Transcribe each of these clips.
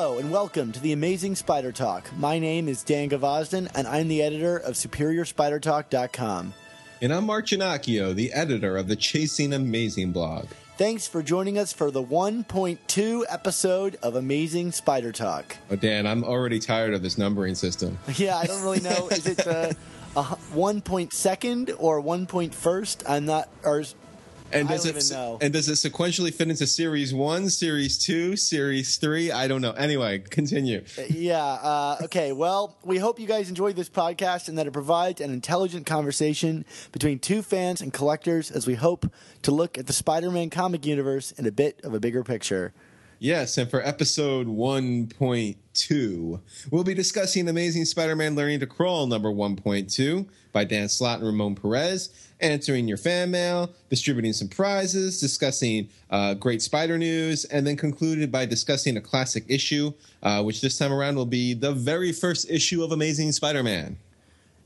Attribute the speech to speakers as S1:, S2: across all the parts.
S1: Hello and welcome to the Amazing Spider Talk. My name is Dan Gvozden and I'm the editor of SuperiorSpiderTalk.com.
S2: And I'm Mark Ginocchio, the editor of the Chasing Amazing blog.
S1: Thanks for joining us for the 1.2 episode of Amazing Spider Talk.
S2: Oh, Dan, I'm already tired of this numbering system.
S1: Yeah, I don't really know. Is it uh, a 1 point second or 1 point first? I'm not, or
S2: and
S1: I
S2: does
S1: don't
S2: it
S1: even know.
S2: and does it sequentially fit into series one, series two, series three? I don't know. Anyway, continue.
S1: yeah. Uh, okay. Well, we hope you guys enjoyed this podcast and that it provides an intelligent conversation between two fans and collectors as we hope to look at the Spider Man comic universe in a bit of a bigger picture.
S2: Yes, and for episode 1.2, we'll be discussing Amazing Spider Man Learning to Crawl number 1.2 by Dan Slott and Ramon Perez, answering your fan mail, distributing some prizes, discussing uh, great spider news, and then concluded by discussing a classic issue, uh, which this time around will be the very first issue of Amazing Spider Man.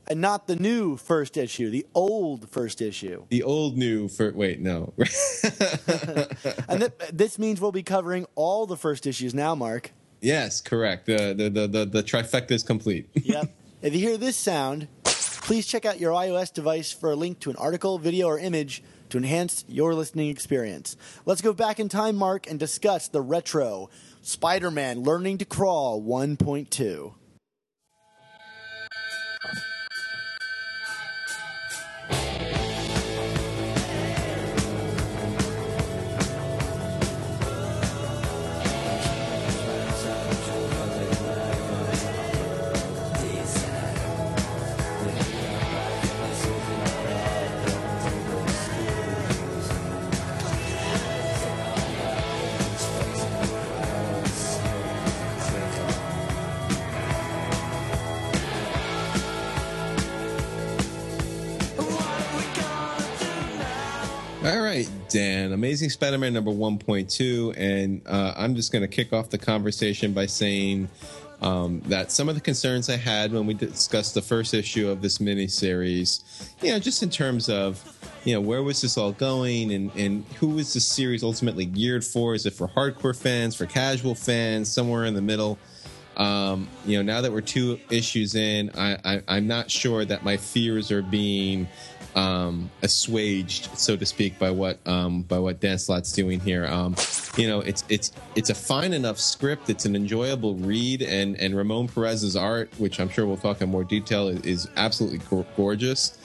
S1: And not the new first issue, the old first issue.
S2: The old new for wait no.
S1: and th- this means we'll be covering all the first issues now, Mark.
S2: yes, correct. The the the the, the trifecta is complete.
S1: Yep. if you hear this sound, please check out your iOS device for a link to an article, video, or image to enhance your listening experience. Let's go back in time, Mark, and discuss the retro Spider Man Learning to Crawl 1.2.
S2: Dan. Amazing Spider-Man number one point two, and uh, I'm just going to kick off the conversation by saying um, that some of the concerns I had when we discussed the first issue of this miniseries, you know, just in terms of, you know, where was this all going, and and who was this series ultimately geared for? Is it for hardcore fans, for casual fans, somewhere in the middle? Um, you know, now that we're two issues in, I, I, I'm not sure that my fears are being um, assuaged, so to speak, by what um, by what Dan Slott's doing here. Um, you know, it's it's it's a fine enough script. It's an enjoyable read, and and Ramon Perez's art, which I'm sure we'll talk in more detail, is, is absolutely go- gorgeous.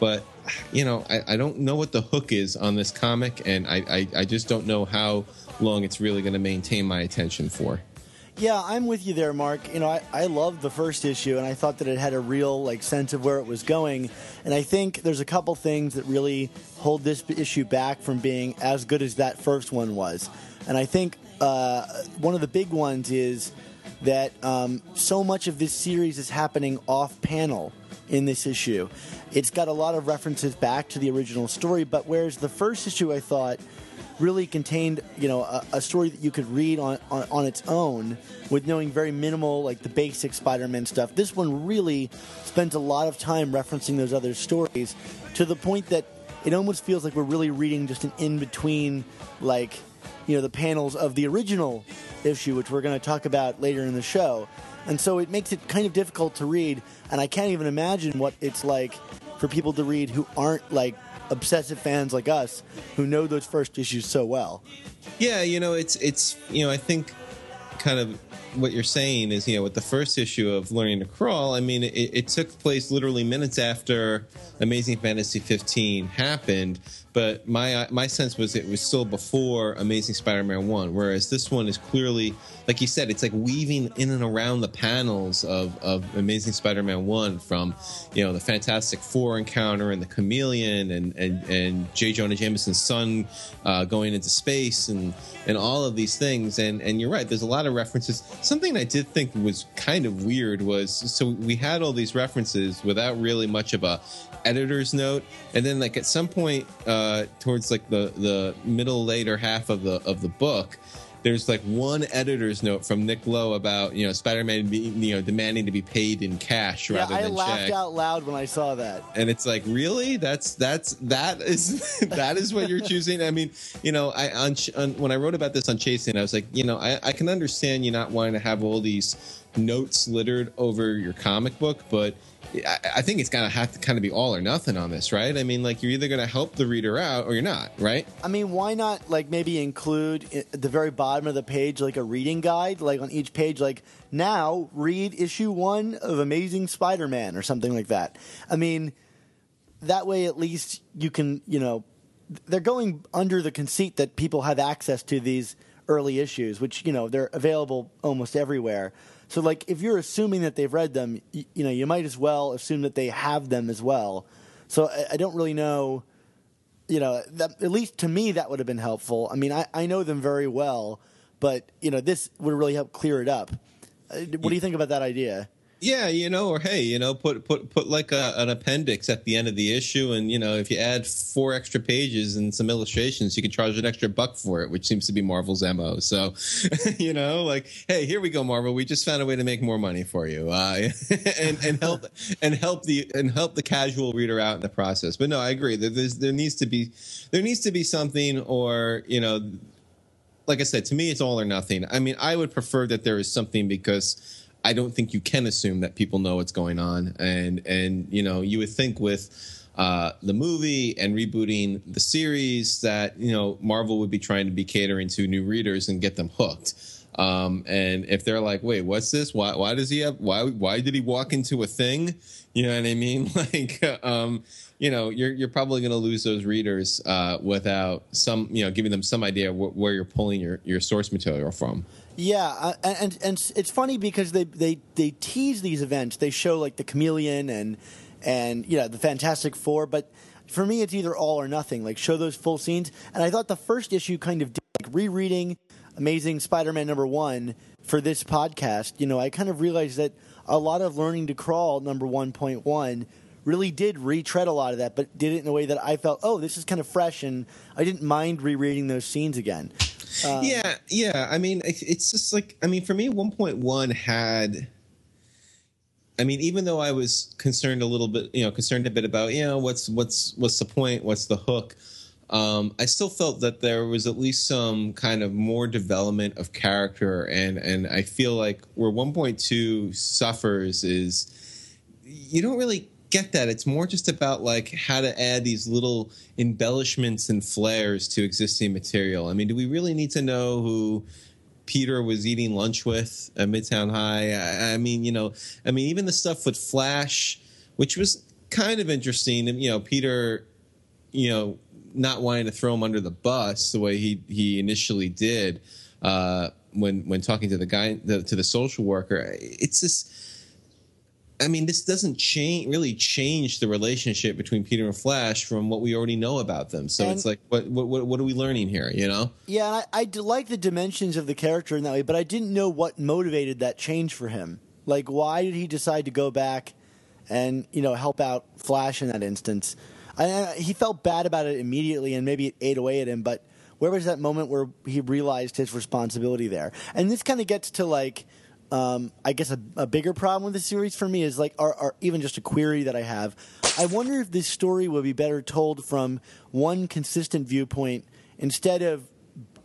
S2: But you know, I, I don't know what the hook is on this comic, and I I, I just don't know how long it's really going to maintain my attention for.
S1: Yeah, I'm with you there, Mark. You know, I, I loved the first issue, and I thought that it had a real like sense of where it was going. And I think there's a couple things that really hold this issue back from being as good as that first one was. And I think uh, one of the big ones is that um, so much of this series is happening off panel in this issue. It's got a lot of references back to the original story, but whereas the first issue I thought really contained you know a, a story that you could read on, on on its own with knowing very minimal like the basic Spider-Man stuff. This one really spends a lot of time referencing those other stories to the point that it almost feels like we're really reading just an in between like you know the panels of the original issue which we're going to talk about later in the show. And so it makes it kind of difficult to read and I can't even imagine what it's like for people to read who aren't like obsessive fans like us who know those first issues so well.
S2: Yeah, you know, it's it's you know, I think kind of what you're saying is, you know, with the first issue of Learning to Crawl, I mean, it, it took place literally minutes after Amazing Fantasy 15 happened, but my my sense was it was still before Amazing Spider-Man 1, whereas this one is clearly, like you said, it's like weaving in and around the panels of, of Amazing Spider-Man 1 from, you know, the Fantastic Four encounter and the Chameleon and, and, and J. Jonah Jameson's son uh, going into space and, and all of these things. And, and you're right, there's a lot of references. Something I did think was kind of weird was, so we had all these references without really much of a editor's note and then like at some point uh towards like the the middle later half of the of the book there's like one editor's note from Nick Lowe about you know Spider-Man being you know demanding to be paid in cash
S1: Yeah,
S2: rather
S1: I
S2: than I
S1: laughed
S2: check.
S1: out loud when I saw that.
S2: and it's like really that's that's that is that is what you're choosing i mean you know i on, on when i wrote about this on chasing i was like you know I, I can understand you not wanting to have all these notes littered over your comic book but I, I think it's gonna have to kind of be all or nothing on this right i mean like you're either gonna help the reader out or you're not right
S1: I mean, why not like maybe include at the very bottom of the page like a reading guide, like on each page, like now read issue one of Amazing Spider-Man or something like that. I mean, that way at least you can, you know, they're going under the conceit that people have access to these early issues, which you know they're available almost everywhere. So like if you're assuming that they've read them, you, you know, you might as well assume that they have them as well. So I, I don't really know you know, that, at least to me, that would have been helpful. I mean, I, I know them very well, but you know, this would really help clear it up. Uh, what do you think about that idea?
S2: Yeah, you know, or hey, you know, put put put like a, an appendix at the end of the issue, and you know, if you add four extra pages and some illustrations, you can charge an extra buck for it, which seems to be Marvel's mo. So, you know, like, hey, here we go, Marvel. We just found a way to make more money for you, uh, and and help and help the and help the casual reader out in the process. But no, I agree. There, there needs to be there needs to be something, or you know, like I said, to me, it's all or nothing. I mean, I would prefer that there is something because I don't think you can assume that people know what's going on, and and you know, you would think with uh, the movie and rebooting the series that you know Marvel would be trying to be catering to new readers and get them hooked. Um, and if they're like, wait, what's this? Why why does he have why why did he walk into a thing? You know what I mean? Like, um, you know, you're you're probably going to lose those readers uh, without some, you know, giving them some idea wh- where you're pulling your your source material from.
S1: Yeah, uh, and and it's funny because they they they tease these events. They show like the Chameleon and and you know the Fantastic Four, but for me it's either all or nothing. Like show those full scenes. And I thought the first issue kind of did, like rereading Amazing Spider-Man number one for this podcast. You know, I kind of realized that a lot of Learning to Crawl number one point one really did retread a lot of that, but did it in a way that I felt, oh, this is kind of fresh, and I didn't mind rereading those scenes again.
S2: Yeah, yeah. I mean, it's just like I mean, for me, one point one had. I mean, even though I was concerned a little bit, you know, concerned a bit about, you know, what's what's what's the point, what's the hook. Um, I still felt that there was at least some kind of more development of character, and and I feel like where 1.2 suffers is you don't really get that. It's more just about like how to add these little embellishments and flares to existing material. I mean, do we really need to know who Peter was eating lunch with at Midtown High? I, I mean, you know, I mean, even the stuff with Flash, which was kind of interesting, you know, Peter, you know, not wanting to throw him under the bus the way he he initially did uh, when when talking to the guy the, to the social worker. It's just. I mean, this doesn't change really change the relationship between Peter and Flash from what we already know about them. So
S1: And-
S2: it's like, what, what what are we learning here? You know?
S1: Yeah, and I, I like the dimensions of the character in that way, but I didn't know what motivated that change for him. Like, why did he decide to go back and you know help out Flash in that instance? I, I- uh, he felt bad about it immediately, and maybe it ate away at him. But where was that moment where he realized his responsibility there? And this kind of gets to like. Um, I guess a, a bigger problem with the series for me is like, or, or even just a query that I have. I wonder if this story would be better told from one consistent viewpoint instead of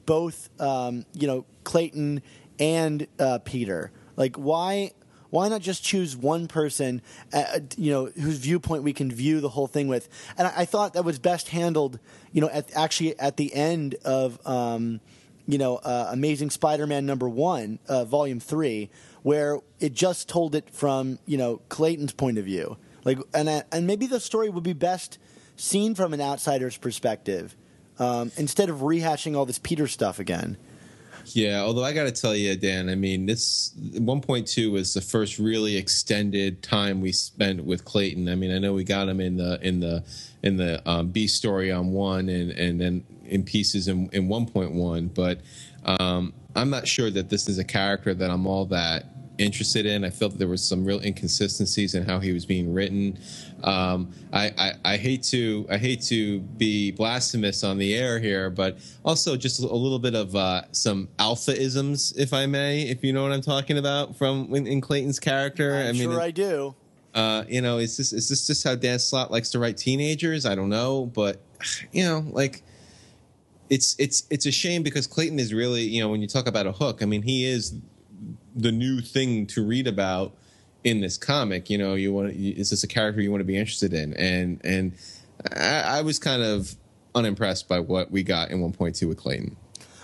S1: both um, you know Clayton and uh, Peter. Like why why not just choose one person uh, you know whose viewpoint we can view the whole thing with? And I, I thought that was best handled you know at, actually at the end of um, you know uh, Amazing Spider-Man number one, uh, volume three, where it just told it from you know Clayton's point of view. Like and I- and maybe the story would be best seen from an outsider's perspective um, instead of rehashing all this Peter stuff again.
S2: Yeah, although I got to tell you, Dan, I mean, this 1.2 was the first really extended time we spent with Clayton. I mean, I know we got him in the in the in the um, B story on one, and and then in pieces in, in 1.1, but um, I'm not sure that this is a character that I'm all that interested in. I felt that there was some real inconsistencies in how he was being written. Um, I, I, I, hate to I hate to be blasphemous on the air here, but also just a little bit of uh, some alpha isms, if I may, if you know what I'm talking about, from in, in Clayton's character.
S1: I'm
S2: I mean,
S1: sure I do.
S2: Uh, you know, is this is this just how Dan Slott likes to write teenagers? I don't know, but you know, like it's it's it's a shame because Clayton is really you know when you talk about a hook, I mean he is the new thing to read about in this comic. You know, you want is this a character you want to be interested in? And and I, I was kind of unimpressed by what we got in 1.2 with Clayton.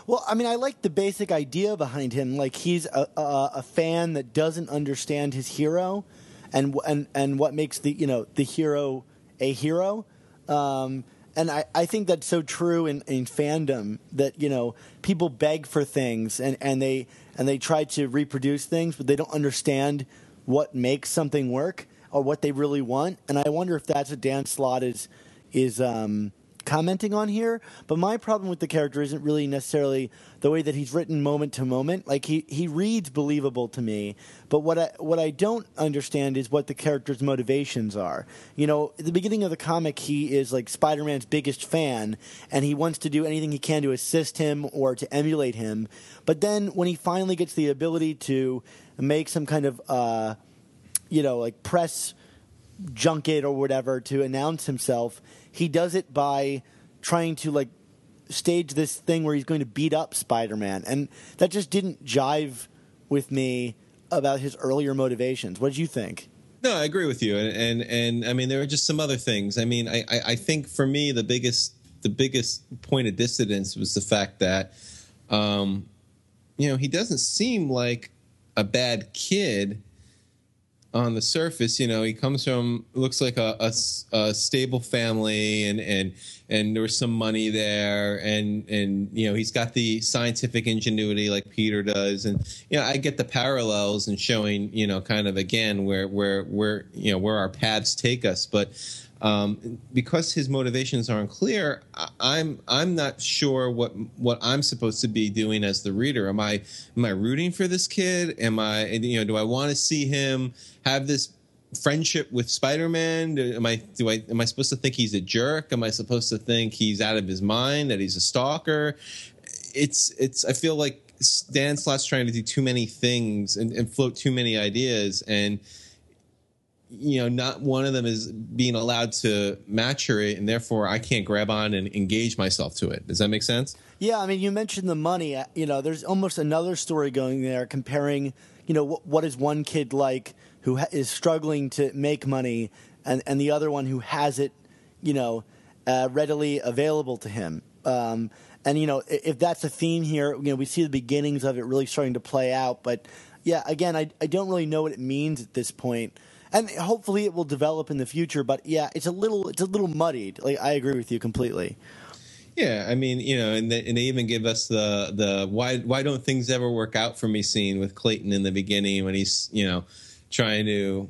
S1: Well, I mean, I like the basic idea behind him. Like he's a, a, a fan that doesn't understand his hero, and and and what makes the you know the hero a hero. Um, and I, I think that's so true in, in fandom that you know people beg for things and, and they and they try to reproduce things, but they don't understand what makes something work or what they really want. And I wonder if that's what Dan Slott is is um, commenting on here. But my problem with the character isn't really necessarily the way that he's written moment to moment. Like he, he reads believable to me, but what I what I don't understand is what the character's motivations are. You know, at the beginning of the comic, he is like Spider Man's biggest fan, and he wants to do anything he can to assist him or to emulate him. But then when he finally gets the ability to make some kind of uh, you know like press junket or whatever to announce himself he does it by trying to like stage this thing where he's going to beat up Spider-Man, and that just didn't jive with me about his earlier motivations. What did you think?
S2: No, I agree with you, and and, and I mean there are just some other things. I mean, I, I, I think for me the biggest the biggest point of dissidence was the fact that, um, you know, he doesn't seem like a bad kid on the surface, you know, he comes from looks like a, a, a, stable family, and and and there was some money there, and and you know he's got the scientific ingenuity like Peter does, and you know I get the parallels and showing you know kind of again where where where you know where our paths take us, but um, because his motivations aren't clear, I'm I'm not sure what what I'm supposed to be doing as the reader. Am I am I rooting for this kid? Am I you know do I want to see him have this friendship with Spider-Man? Am I do I am I supposed to think he's a jerk? Am I supposed to think he's out of his mind that he's a stalker? It's it's I feel like Dan Slott's trying to do too many things and, and float too many ideas and you know, not one of them is being allowed to maturate, and therefore I can't grab on and engage myself to it. Does that make sense?
S1: Yeah, I mean, you mentioned the money. Uh, you know, there's almost another story going there comparing, you know, what, what is one kid like who ha- is struggling to make money, and and the other one who has it, you know, uh, readily available to him. Um, and you know, if that's a theme here, you know, we see the beginnings of it really starting to play out. But yeah, again, I I don't really know what it means at this point and hopefully it will develop in the future. But yeah, it's a little it's a little muddied. Like I agree with you completely.
S2: Yeah, I mean, you know, and they, and they even give us the the why why don't things ever work out for me scene with Clayton in the beginning when he's you know trying to,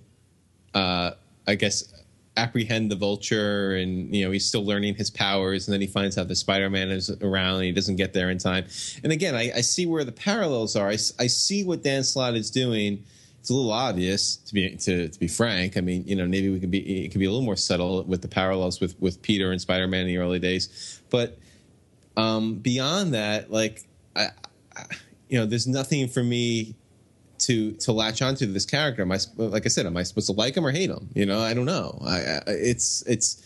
S2: uh, I guess, apprehend the vulture and you know he's still learning his powers and then he finds out the spider-man is around and he doesn't get there in time and again i, I see where the parallels are I, I see what dan slott is doing it's a little obvious to be to, to be frank. I mean, you know, maybe we can be it can be a little more subtle with the parallels with with Peter and Spider Man in the early days, but um, beyond that, like, I, I, you know, there's nothing for me to to latch onto this character. Am I like I said, am I supposed to like him or hate him? You know, I don't know. I, I it's it's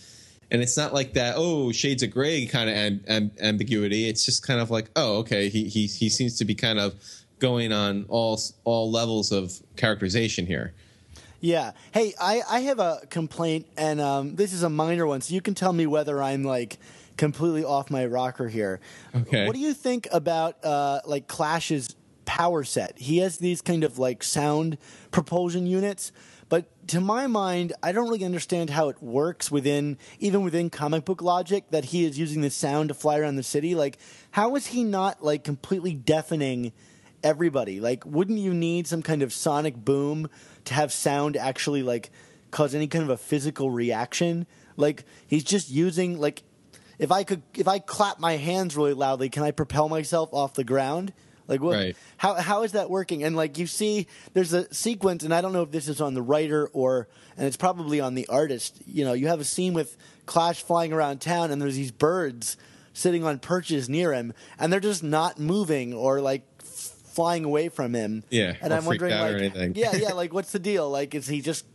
S2: and it's not like that oh shades of gray kind of amb- amb- ambiguity it's just kind of like oh okay he he he seems to be kind of going on all all levels of characterization here.
S1: Yeah. Hey, I, I have a complaint, and um, this is a minor one, so you can tell me whether I'm like completely off my rocker here.
S2: Okay.
S1: What do you think about uh, like Clash's power set? He has these kind of like sound propulsion units, but to my mind, I don't really understand how it works within even within comic book logic that he is using the sound to fly around the city. Like, how is he not like completely deafening? Everybody. Like, wouldn't you need some kind of sonic boom to have sound actually like cause any kind of a physical reaction? Like, he's just using like if I could if I clap my hands really loudly, can I propel myself off the ground? Like what?
S2: Right.
S1: How how is that working? And like you see, there's a sequence, and I don't know if this is on the writer or, and it's probably on the artist. You know, you have a scene with Clash flying around town, and there's these birds sitting on perches near him, and they're just not moving or like flying away from him.
S2: Yeah,
S1: and I'm wondering, like, yeah, yeah, like what's the deal? Like, is he just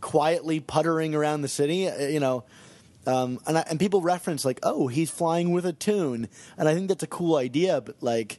S1: quietly puttering around the city? Uh, You know. Um, and I, and people reference like, oh, he's flying with a tune, and I think that's a cool idea. But like,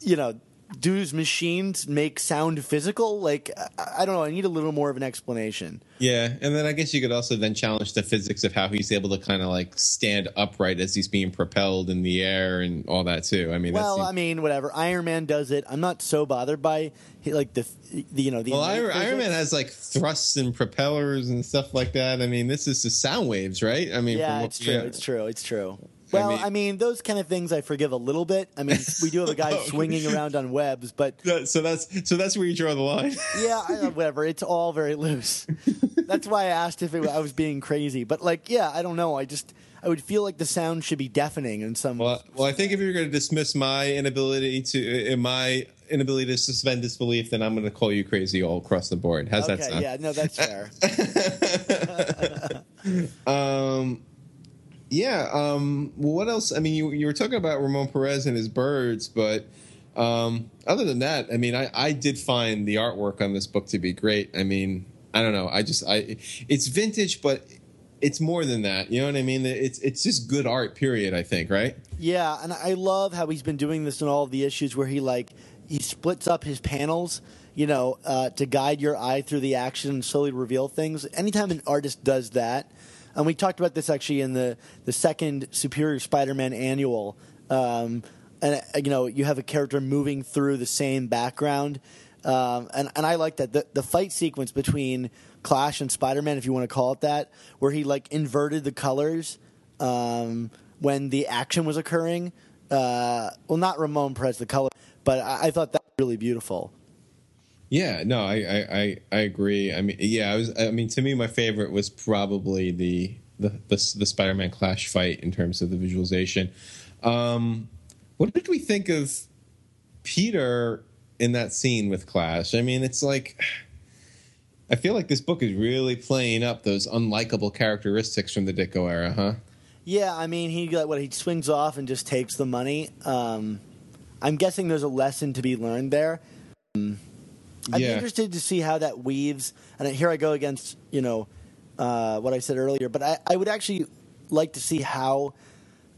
S1: you know, do his machines make sound physical? Like, I, I don't know. I need a little more of an explanation.
S2: Yeah, and then I guess you could also then challenge the physics of how he's able to kind of like stand upright as he's being propelled in the air and all that too. I mean,
S1: Well, I mean, whatever. Iron Man does it. I'm not so bothered by like the, the you know the
S2: well, Iron, Iron. Man has like thrusts and propellers and stuff like that. I mean, this is the sound waves, right? I mean,
S1: Yeah,
S2: from
S1: it's true. It's true. It's true. Well, I mean,
S2: mean-
S1: those kind of things I forgive a little bit. I mean, we do have a guy
S2: Oh.
S1: swinging around on webs, but
S2: That- so that's so that's where you draw the line.
S1: yeah, I, whatever. It's all very loose. That's why I asked if it, I was being crazy. But like, yeah, I don't know. I just I would feel like the sound should be deafening in some.
S2: Well, well, I think if you're going to dismiss my inability to, uh, my inability to suspend disbelief, then I'm going to call you crazy all across the board. How's that sound?
S1: yeah, no, that's fair.
S2: Um, yeah. Um, well, what else? I mean, you you were talking about Ramon Perez and his birds, but um, other than that, I mean, I I did find the artwork on this book to be great. I mean, I don't know. I just I it's vintage, but it's more than that. You know what I mean? It's it's just good art. Period. I think. Right.
S1: Yeah, and I love how he's been doing this in all of the issues where he like he splits up his panels, you know, uh, to guide your eye through the action and slowly reveal things. Anytime an artist does that, and we talked about this actually in the the second Superior Spider-Man annual, um, and uh, you know, you have a character moving through the same background, um, and and I like that the the fight sequence between Clash and Spider-Man, if you want to call it that, where he like inverted the colors. Um, when the action was occurring. Uh, well, not Ramon Perez, the color, but I, I thought that was really beautiful.
S2: Yeah, no, I, I, I, agree. I mean, yeah, I was. I mean, to me, my favorite was probably the the the, the Spider-Man Clash fight in terms of the visualization. Um, what did we think of Peter in that scene with Clash? I mean, it's like I feel like this book is really playing up those unlikable characteristics from the Ditko era, huh?
S1: Yeah, I mean, he got what he swings off and just takes the money. Um, I'm guessing there's a lesson to be learned there. Um, Be
S2: Yeah.
S1: interested to see how that weaves. And here I go against you know uh, what I said earlier, but I, I would actually like to see how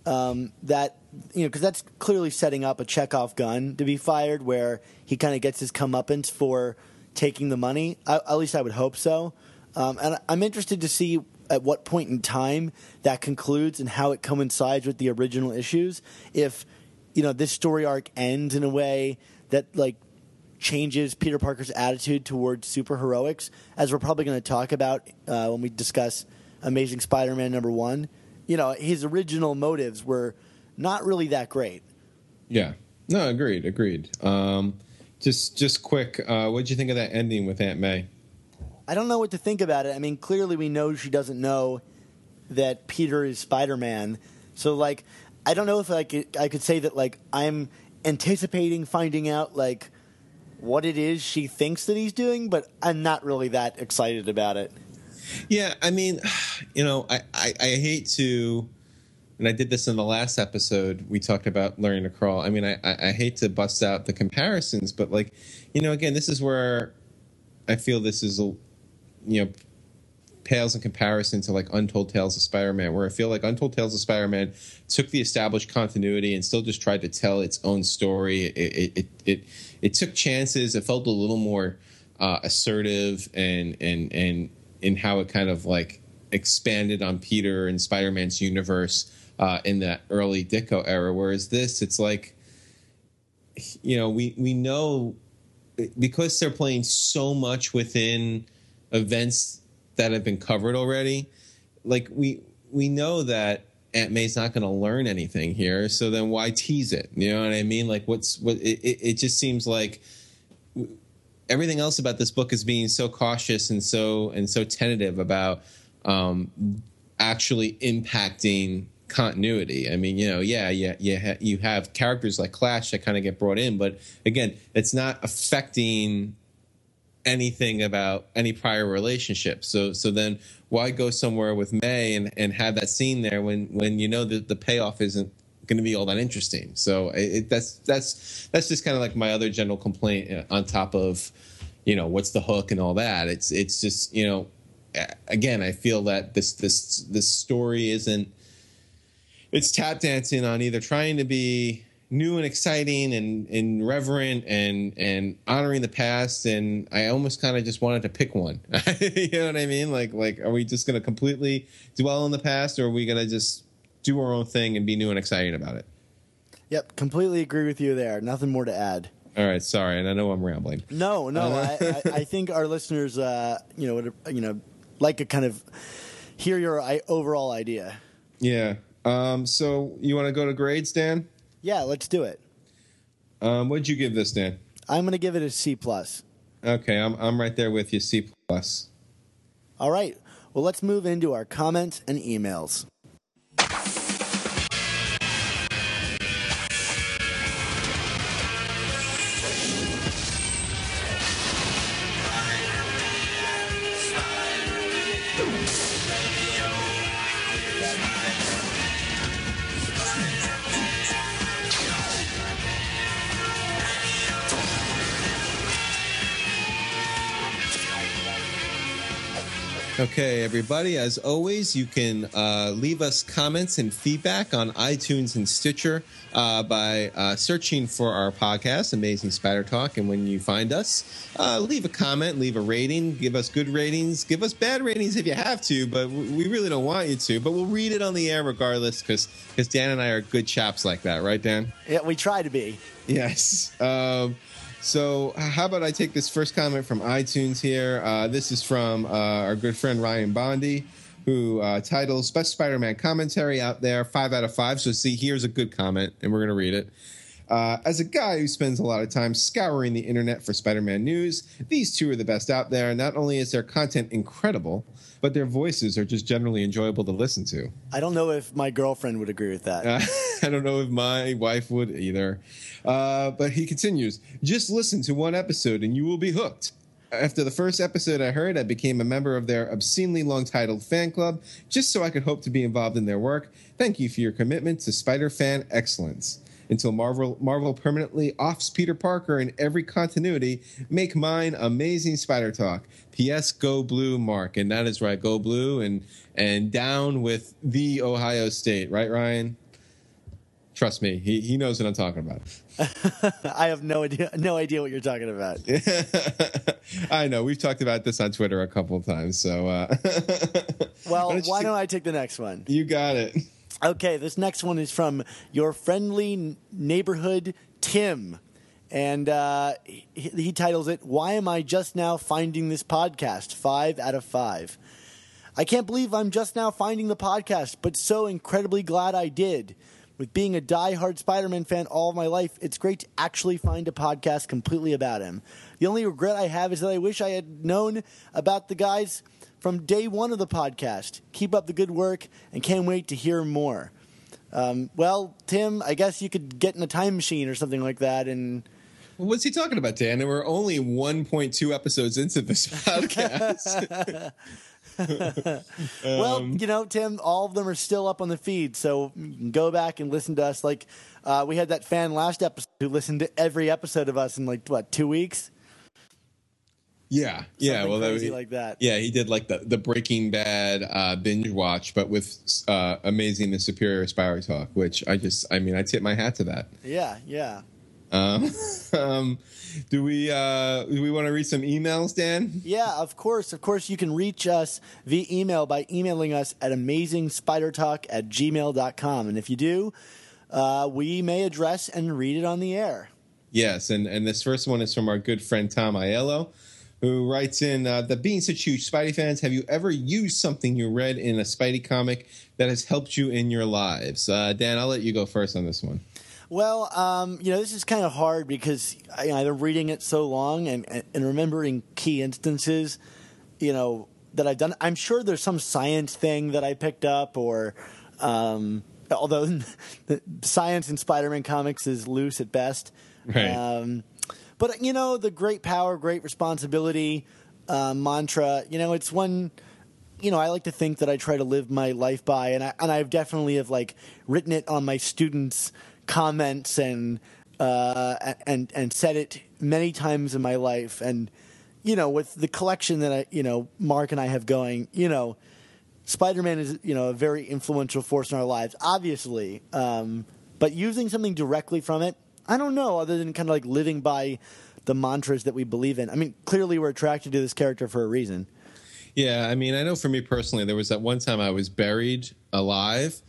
S1: um, that you know because that's clearly setting up a Chekhov gun to be fired, where he kind of gets his comeuppance for taking the money. I, at least I would hope so. Um, and I'm interested to see at what point in time that concludes and how it coincides with the original issues. If you know this story arc ends in a way that like changes Peter Parker's attitude towards superheroics, as we're probably going to talk about uh, when we discuss Amazing Spider-Man number one. You know, his original motives were not really that great.
S2: Yeah. No, agreed, agreed. Um, just just quick, uh, what did you think of that ending with Aunt May?
S1: I don't know what to think about it. I mean, clearly we know she doesn't know that Peter is Spider-Man. So like, I don't know if I could, I could say that like I'm anticipating finding out like what it is she thinks that he's doing, but I'm not really that excited about it.
S2: Yeah, I mean, you know, I, I, I hate to, and I did this in the last episode. We talked about learning to crawl. I mean, I, I, I hate to bust out the comparisons, but like, you know, again, this is where I feel this is, you know, pales in comparison to like Untold Tales of Spider-Man, where I feel like Untold Tales of Spider-Man took the established continuity and still just tried to tell its own story. It it it it, it took chances. It felt a little more uh, assertive and and and in how it kind of like expanded on Peter and Spider-Man's universe uh, in that early Ditko era. Whereas this, it's like you know we we know because they're playing so much within events that have been covered already. Like we we know that aunt may's not going to learn anything here so then why tease it? You know what i mean? Like what's what it, it, just seems like everything else about this book is being so cautious and so and so tentative about um actually impacting continuity. I mean, you know, yeah, yeah, yeah, you have characters like Clash that kind of get brought in, but again, it's not affecting anything about any prior relationship. So so then why go somewhere with May and, and have that scene there when when you know that the payoff isn't going to be all that interesting. So it, that's that's that's just kind of like my other general complaint uh, on top of you know what's the hook and all that. It's it's just you know again I feel that this this this story isn't it's tap dancing on either trying to be new and exciting and, and reverent and and honoring the past and I almost kind of just wanted to pick one. you know what I mean? Like like are we just going to completely dwell on the past or are we going to just do our own thing and be new and exciting about it?
S1: Yep, completely agree with you there. Nothing more to add.
S2: All right, sorry, and I know I'm rambling.
S1: No, no, uh, I, I, I, think our listeners, uh, you know, would, you know, like to kind of hear your overall idea.
S2: Yeah. Um, so you want to go to grades, Dan?
S1: Yeah, let's do it.
S2: Um, what'd you give this, Dan?
S1: I'm going to give it a C plus.
S2: Okay, I'm I'm right there with you, C plus.
S1: All right. Well, let's move into our comments and emails.
S2: Okay, everybody, as always, you can uh, leave us comments and feedback on iTunes and Stitcher uh, by uh, searching for our podcast, Amazing Spider Talk. And when you find us, uh, leave a comment, leave a rating, give us good ratings, give us bad ratings if you have to, but we really don't want you to. But we'll read it on the air regardless because Dan and I are good chaps like that, right, Dan?
S1: Yeah, we try to be.
S2: Yes. Um, so, how about I take this first comment from iTunes here? Uh, this is from uh, our good friend Ryan Bondi, who uh, titles Best Spider Man Commentary out there, five out of five. So, see, here's a good comment, and we're going to read it. Uh, as a guy who spends a lot of time scouring the internet for Spider Man news, these two are the best out there. Not only is their content incredible, but their voices are just generally enjoyable to listen to.
S1: I don't know if my girlfriend would agree with that. Uh,
S2: I don't know if my wife would either. Uh, but he continues just listen to one episode and you will be hooked. After the first episode I heard, I became a member of their obscenely long titled fan club just so I could hope to be involved in their work. Thank you for your commitment to Spider fan excellence until Marvel Marvel permanently offs Peter Parker in every continuity. Make mine amazing Spider Talk. P.S. Go Blue, Mark, and that is right. Go Blue, and and down with the Ohio State, right, Ryan? Trust me, he he knows what I'm talking about.
S1: I have no idea no idea what you're talking about.
S2: I know we've talked about this on Twitter a couple of times. So, uh,
S1: well, why don't, why don't I take the next one?
S2: You got it.
S1: Okay, this next one is from your friendly neighborhood Tim. And uh, he, he titles it, Why Am I Just Now Finding This Podcast? Five out of five. I can't believe I'm just now finding the podcast, but so incredibly glad I did. With being a die-hard Spider Man fan all my life, it's great to actually find a podcast completely about him. The only regret I have is that I wish I had known about the guys from day one of the podcast. Keep up the good work and can't wait to hear more. Um, well, Tim, I guess you could get in a time machine or something like that and.
S2: What's he talking about, Dan? And we're only 1.2 episodes into this podcast.
S1: well, um, you know, Tim, all of them are still up on the feed, so go back and listen to us. Like, uh, we had that fan last episode who listened to every episode of us in like what two weeks.
S2: Yeah, yeah. Well,
S1: crazy that, like that.
S2: Yeah, he did like the the Breaking Bad uh, binge watch, but with uh, amazing the superior Spider talk, which I just, I mean, I tip my hat to that.
S1: Yeah, yeah.
S2: Um, um, do we uh, do we want to read some emails, Dan?
S1: Yeah, of course. Of course, you can reach us via email by emailing us at amazingspidertalk at gmail.com. And if you do, uh, we may address and read it on the air.
S2: Yes, and, and this first one is from our good friend Tom Aiello who writes in uh, the being such huge Spidey fans, have you ever used something you read in a Spidey comic that has helped you in your lives? Uh, Dan, I'll let you go first on this one.
S1: Well, um, you know, this is kind of hard because I, have been reading it so long and, and remembering key instances, you know, that I've done. I'm sure there's some science thing that I picked up or, um, although the science in Spider-Man comics is loose at best.
S2: Right.
S1: Um, but you know, the great power, great responsibility uh, mantra. You know, it's one. You know, I like to think that I try to live my life by, and I and I've definitely have like written it on my students' comments and uh, and and said it many times in my life. And you know, with the collection that I, you know, Mark and I have going, you know, Spider-Man is you know a very influential force in our lives, obviously. Um, but using something directly from it, I don't know, other than kind of like living by the mantras that we believe in. I mean, clearly we're attracted to this character for a reason.
S2: Yeah, I mean, I know for me personally, there was that one time I was buried alive,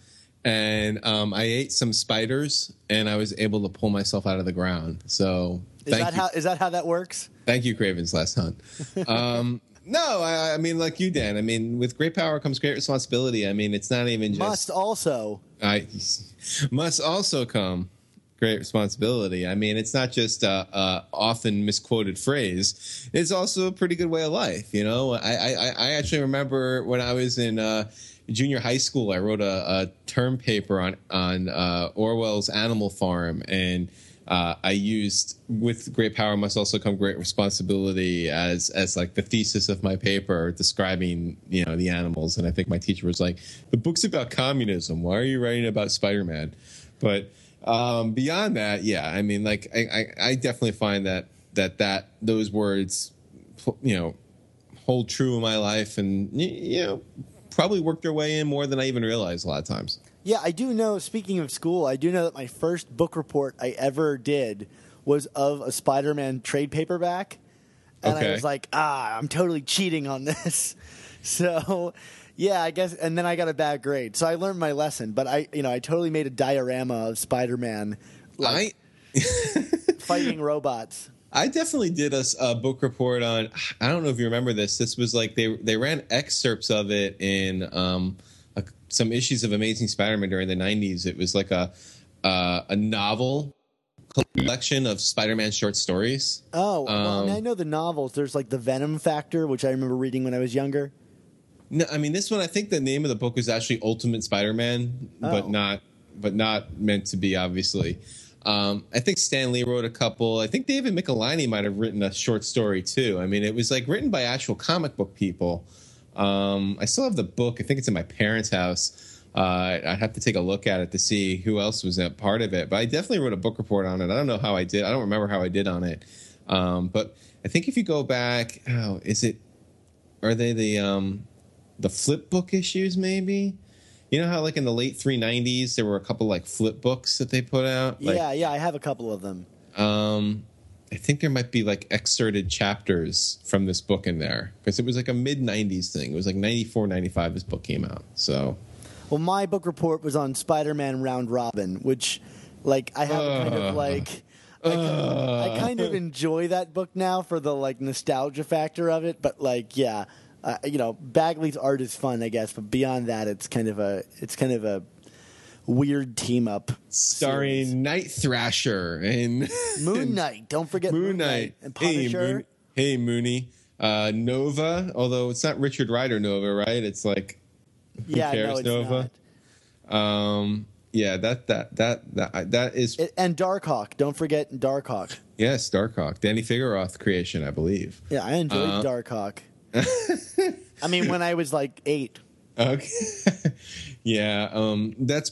S2: and um, I ate some spiders, and I was able to pull myself out of the ground. So,
S1: Is that
S2: you,
S1: how is that how that works?
S2: thank you, Kraven's Last Hunt. Um, no, I, I mean, like you, Dan. I mean, with great power comes great responsibility. I mean, it's not even just
S1: Must also.
S2: I must also come great responsibility. I mean, it's not just a, a often misquoted phrase; it's also a pretty good way of life. You know, I I, I actually remember when I was in. Uh, Junior high school, I wrote a, a term paper on on uh, Orwell's Animal Farm, and uh, I used "with great power must also come great responsibility" as as like the thesis of my paper, describing you know the animals. And I think my teacher was like, "The book's about communism. Why are you writing about Spider Man?" But um, beyond that, yeah, I mean, like I, I, I definitely find that that that those words, you know, hold true in my life, and you know, probably worked their way in more than I even realized a lot of times.
S1: Yeah, I do know. Speaking of school, I do know that my first book report I ever did was of a Spider-Man trade paperback, and I was like, ah, I'm totally cheating on this. So, yeah, I guess. And then I got a bad grade, so I learned my lesson. But I, you know, I totally made a diorama of Spider-Man like,
S2: I
S1: fighting robots.
S2: I definitely did a book report on. I don't know if you remember this. This was like they they ran excerpts of it in um, a, some issues of Amazing Spider-Man during the '90s. It was like a uh, a novel collection of Spider-Man short stories.
S1: Oh, well, I, mean,
S2: Um,
S1: I know the novels. There's like the Venom Factor, which I remember reading when I was younger.
S2: No, I mean this one. I think the name of the book was actually Ultimate Spider-Man, but
S1: Oh.
S2: not but not meant to be. Obviously, um, I think Stan Lee wrote a couple. I think David Michelinie might have written a short story too. I mean, it was like written by actual comic book people. Um, I still have the book. I think it's in my parents' house. Uh, I have to take a look at it to see who else was a part of it. But I definitely wrote a book report on it. I don't know how I did. I don't remember how I did on it. Um, but I think if you go back, oh, is it? Are they the um, the flip book issues? Maybe. You know how like in the late 390s there were a couple like flip books that they put out. Like,
S1: yeah, yeah, I have a couple of them.
S2: um, I think there might be like excerpted chapters from this book in there because it was like a mid 90s thing. It was like 94, 95 this book came out. So
S1: Well, my book report was on Spider-Man Round Robin, which, like, I have a kind of like, I, kind of- I kind of enjoy that book now for the like nostalgia factor of it. But like, yeah, uh, you know, Bagley's art is fun, I guess. But beyond that, it's kind of a, it's kind of a weird team up.
S2: starring
S1: series.
S2: Night Thrasher and
S1: Moon Knight. Don't forget
S2: Moon Knight
S1: and
S2: Hey,
S1: Punisher.
S2: Moon- hey Mooney. Uh, Nova, although it's not Richard Rider Nova, right? It's like
S1: yeah,
S2: cares,
S1: no, it's
S2: Nova?
S1: not.
S2: um yeah, that that that that that is
S1: It, and Darkhawk. Don't forget Darkhawk.
S2: yes, Darkhawk, Danny Fingeroth creation, I believe.
S1: Yeah, I enjoyed
S2: Uh,
S1: Darkhawk. I mean, when I was like eight.
S2: Okay. yeah, um that's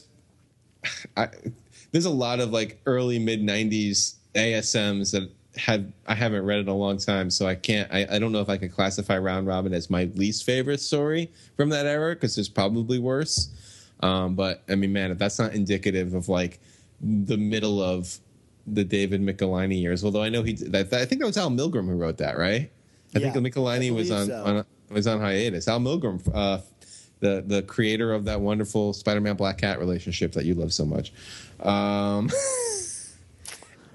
S2: I there's a lot of like early mid 90s ASMs that have I haven't read in a long time, so I can't I, I don't know if I can classify Round Robin as my least favorite story from that era because there's probably worse. Um but I mean man, if that's not indicative of like the middle of the David Michelinie years, although I know he I think that was Al Milgrom who wrote that, right? I
S1: Yeah,
S2: think Michelinie
S1: I
S2: was on,
S1: so.
S2: on was on hiatus. Al Milgrom, uh, the the creator of that wonderful Spider-Man Black Cat relationship that you love so much. Um,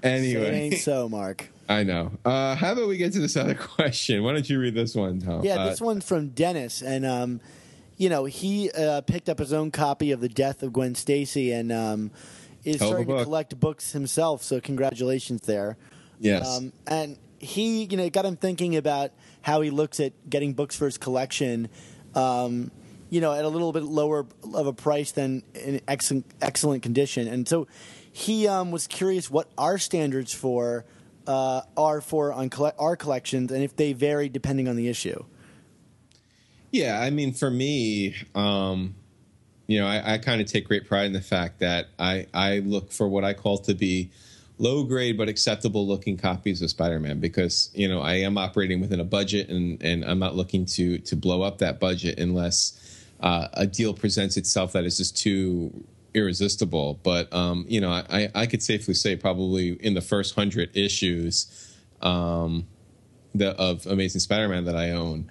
S1: It
S2: anyway,
S1: ain't so, Mark.
S2: I know. Uh, how about we get to this other question? Why don't you read this one, Tom?
S1: Yeah,
S2: Uh,
S1: this one's from Dennis, and um, you know he uh, picked up his own copy of the Death of Gwen Stacy, and um, is
S2: Hell of a
S1: starting to collect books himself. So congratulations there.
S2: yes.
S1: Um, and he, you know, got him thinking about how he looks at getting books for his collection. Um, you know, at a little bit lower of a price than in excellent excellent condition. And so he um, was curious what our standards for uh, are for on colle- our collections and if they vary depending on the issue.
S2: Yeah, I mean, for me, um, you know, I, I kind of take great pride in the fact that I, I look for what I call to be low grade but acceptable looking copies of Spider-Man because you know I am operating within a budget and and I'm not looking to to blow up that budget unless uh, a deal presents itself that is just too irresistible. But um, you know, I I could safely say probably in the first hundred issues um, the of Amazing Spider-Man that I own.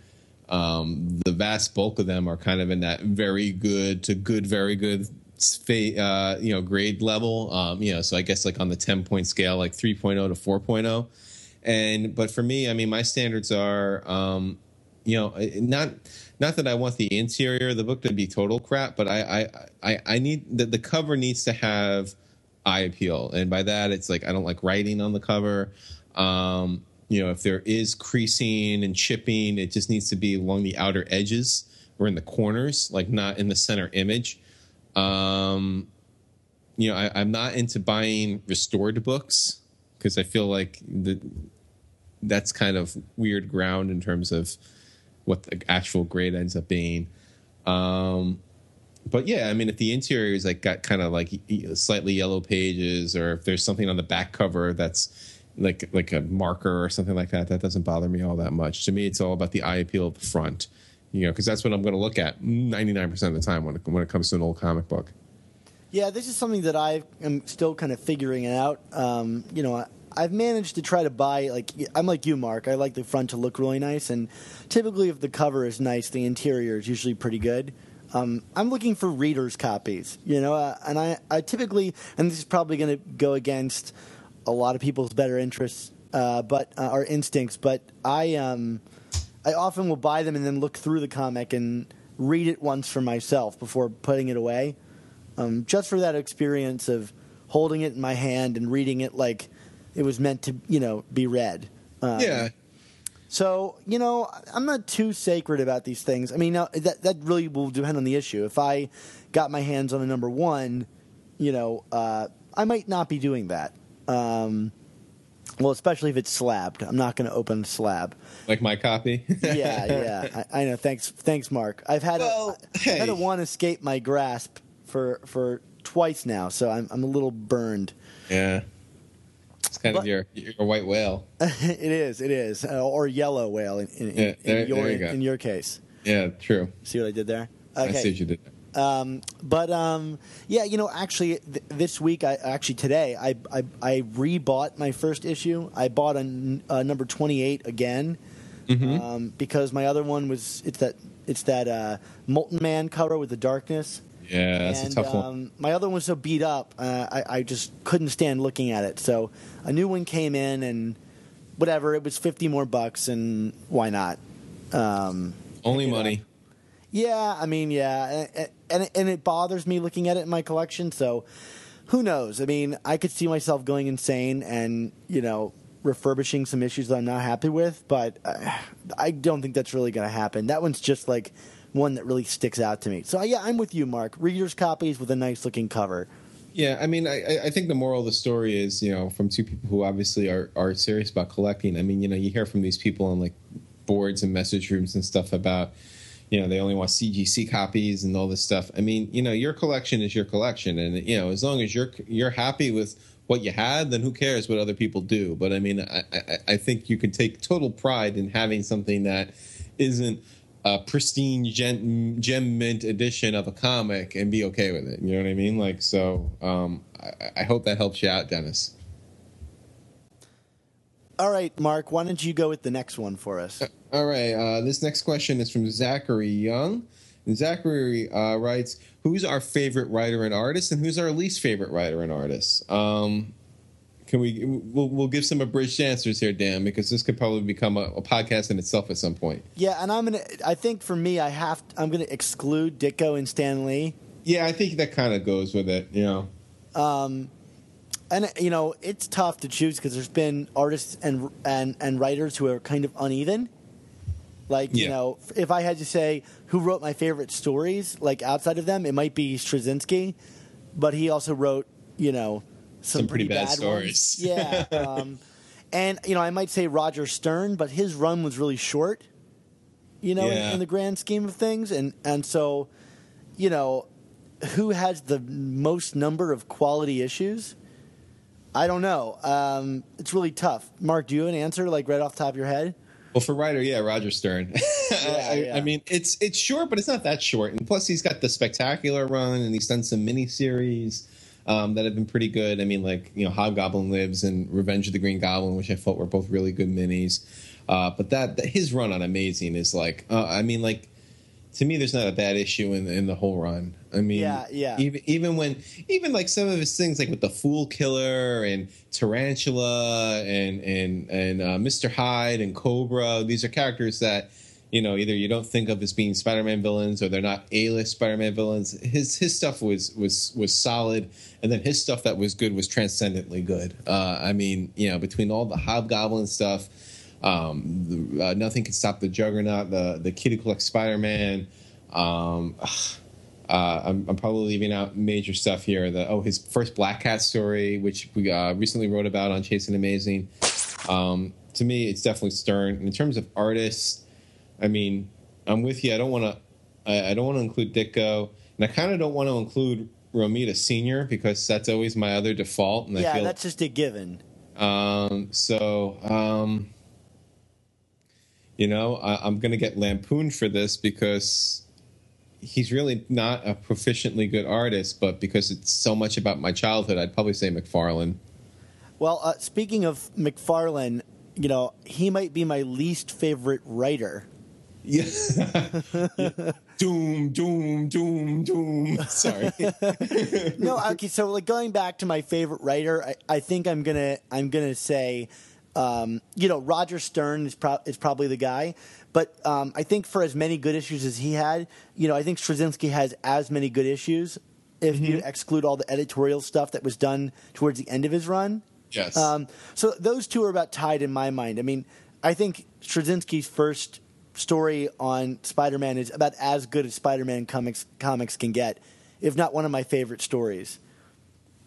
S2: Um, the vast bulk of them are kind of in that very good to good, very good uh, you know grade level um, you know so i guess like on the 10 point scale like 3.0 to 4.0 and but for me i mean my standards are um, you know not not that i want the interior of the book to be total crap but i i i, I need the, the cover needs to have eye appeal. And by that it's like i don't like writing on the cover. Um, you know if there is creasing and chipping it just needs to be along the outer edges or in the corners like not in the center image um, you know, I, am not into buying restored books because I feel like the that's kind of weird ground in terms of what the actual grade ends up being. Um, but yeah, I mean, if the interior is like got kind of like slightly yellow pages, or if there's something on the back cover that's like like a marker or something like that, that doesn't bother me all that much. To me, it's all about the eye appeal of the front you know, because that's what I'm going to look at 99% of the time when it, when it comes to an old comic book.
S1: Yeah, this is something that I am still kind of figuring out. Um, you know, I've managed to try to buy like I'm like you, Mark. I like the front to look really nice, and typically, if the cover is nice, the interior is usually pretty good. Um, I'm looking for readers' copies, you know, uh, and I, I typically, and this is probably going to go against a lot of people's better interests, uh, but uh, or instincts, but I um, I often will buy them and then look through the comic and read it once for myself before putting it away, um, just for that experience of holding it in my hand and reading it like it was meant to, you know, be read.
S2: Um, yeah.
S1: So you know, I'm not too sacred about these things. I mean, that that really will depend on the issue. If I got my hands on a number one, you know, uh, I might not be doing that. Um, well, especially if it's slabbed. I'm not going to open a slab.
S2: Like my copy.
S1: yeah, yeah. I, I, know. Thanks, thanks, Mark. I've had well, a, hey. had a one escape my grasp for for twice now, so I'm I'm a little burned.
S2: Yeah. It's kind but, of your your white whale.
S1: it is. It is, uh, or yellow whale in, in, yeah, there, in your you in your case.
S2: Yeah, true.
S1: See what I did there?
S2: Okay. I see what you did.
S1: Um, but um, yeah, you know, actually, th- this week, I actually today, I, I I rebought my first issue. I bought a, a number twenty eight again mm-hmm. um, because my other one was it's that it's that uh, Molten Man cover with the darkness.
S2: Yeah, that's and, a tough one. Um,
S1: my other one was so beat up, uh, I, I just couldn't stand looking at it. So a new one came in, and whatever, it was fifty more bucks, and why not? Um,
S2: Only money.
S1: Yeah, I mean, yeah, and, and and it bothers me looking at it in my collection. So, who knows? I mean, I could see myself going insane and you know refurbishing some issues that I'm not happy with, but uh, I don't think that's really going to happen. That one's just like one that really sticks out to me. So yeah, I'm with you, Mark. Readers' copies with a nice looking cover.
S2: Yeah, I mean, I, I think the moral of the story is, you know, from two people who obviously are, are serious about collecting. I mean, you know, you hear from these people on like boards and message rooms and stuff about, you know they only want CGC copies and all this stuff. I mean, you know, your collection is your collection, and you know, as long as you're you're happy with what you had, then who cares what other people do? But I mean, I, I, I think you can take total pride in having something that isn't a pristine gem, mint edition of a comic and be okay with it. You know what I mean? Like, so um, I, I hope that helps you out, Dennis.
S1: All right, Mark, why don't you go with the next one for us?
S2: All right. Uh, this next question is from Zachary Young. And Zachary uh, writes, "Who's our favorite writer and artist, and who's our least favorite writer and artist?" Um, can we? We'll, we'll, give some abridged answers here, Dan, because this could probably become a, a, podcast in itself at some point.
S1: Yeah, and I'm gonna. I think for me, I have. I'm gonna exclude Ditko and Stan Lee.
S2: Yeah, I think that kind of goes with it. You know.
S1: Um, and you know it's tough to choose because there's been artists and and and writers who are kind of uneven. Like you know, if I had to say who wrote my favorite stories, like outside of them, it might be Straczynski, but he also wrote you know some,
S2: Some pretty bad
S1: ones.
S2: stories.
S1: Yeah, um, and you know I might say Roger Stern, but his run was really short. You know, in, in the grand scheme of things, and and so, you know, who has the most number of quality issues? I don't know. Um, it's really tough. Mark, do you have an answer, like right off the top of your head?
S2: Well, for writer, yeah, Roger Stern. I,
S1: yeah.
S2: I mean, it's it's short, but it's not that short. And plus, he's got the spectacular run, and he's done some miniseries um, that have been pretty good. I mean, like you know, Hobgoblin Lives and Revenge of the Green Goblin, which I thought were both really good minis. Uh, but that, that his run on Amazing is like, uh, I mean, like to me, there's not a bad issue in in the whole run. I mean,
S1: Yeah, yeah.
S2: Even even when even like some of his things, like with the Fool Killer and Tarantula and and and uh, Mister Hyde and Cobra, these are characters that you know either you don't think of as being Spider-Man villains or they're not A-list Spider-Man villains. His his stuff was was was solid, and then his stuff that was good was transcendently good. Uh, I mean, you know, between all the Hobgoblin stuff um, the, uh, nothing can stop the Juggernaut, the the Kid Who Collects Spider Man. Um, uh, I'm, I'm probably leaving out major stuff here. The oh, his first Black Cat story, which we uh, recently wrote about on Chasing Amazing. Um, to me, it's definitely Stern. And in terms of artists, I mean, I'm with you. I don't want to. I, I don't want to include Ditko, and I kind of don't want to include Romita Senior because that's always my other default. And I
S1: yeah,
S2: feel
S1: that's just a given.
S2: um, so, um, you know, I, I'm going to get lampooned for this because he's really not a proficiently good artist, but because it's so much about my childhood, I'd probably say McFarlane.
S1: Well, uh, speaking of McFarlane, you know, he might be my least favorite writer.
S2: Yeah. doom, doom, doom, doom. Sorry.
S1: no, okay. So, like going back to my favorite writer, I, I think I'm gonna I'm gonna say, um, you know, Roger Stern is, pro- is probably the guy. But um, I think for as many good issues as he had, you know, I think Straczynski has as many good issues. If you exclude all the editorial stuff that was done towards the end of his run,
S2: yes.
S1: um, so those two are about tied in my mind. I mean, I think Straczynski's first story on Spider-Man is about as good as Spider-Man comics comics can get, if not one of my favorite stories.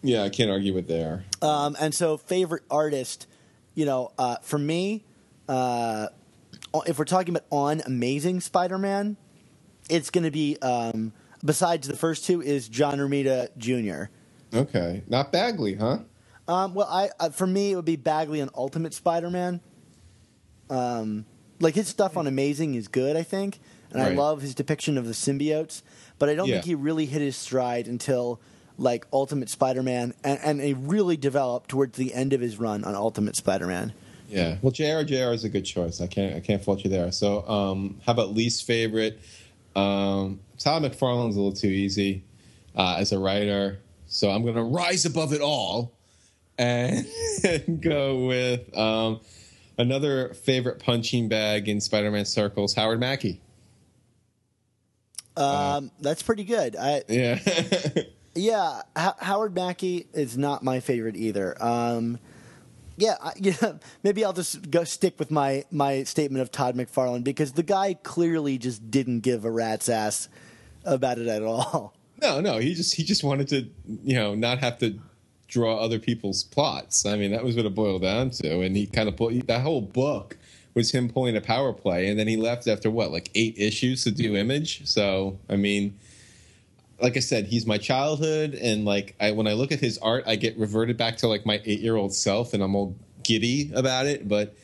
S2: yeah, I can't argue with there.
S1: Um, and so, favorite artist, you know, uh, for me, uh, if we're talking about on Amazing Spider-Man, it's going to be um, besides the first two is John Romita Jr.
S2: Okay. Not Bagley, huh?
S1: Um, well, I uh, for me it would be Bagley on Ultimate Spider-Man. Um, like his stuff on Amazing is good, I think, and I love his depiction of the symbiotes. But I don't
S2: Yeah.
S1: think he really hit his stride until like Ultimate Spider-Man, and, and he really developed towards the end of his run on Ultimate Spider-Man.
S2: Yeah. Well, JR JR is a good choice. I can't I can't fault you there. So, um, how about least favorite? Um, Todd McFarlane's a little too easy uh, as a writer, so I'm going to rise above it all and go with um, another favorite punching bag in Spider-Man circles, Howard Mackie.
S1: Um, that's pretty good. I,
S2: Yeah.
S1: Yeah, H- Howard Mackie is not my favorite either. Um, yeah, I, yeah, maybe I'll just go stick with my my statement of Todd McFarlane because the guy clearly just didn't give a rat's ass about it at all.
S2: no, no, he just he just wanted to, you know, not have to draw other people's plots. I mean, that was what it boiled down to. And he kind of pulled that whole book was him pulling a power play, and then he left after what, like eight issues to do Image. So, I mean, like I said, he's my childhood, and like I when I look at his art, I get reverted back to like my eight year old self, and I'm all giddy about it. But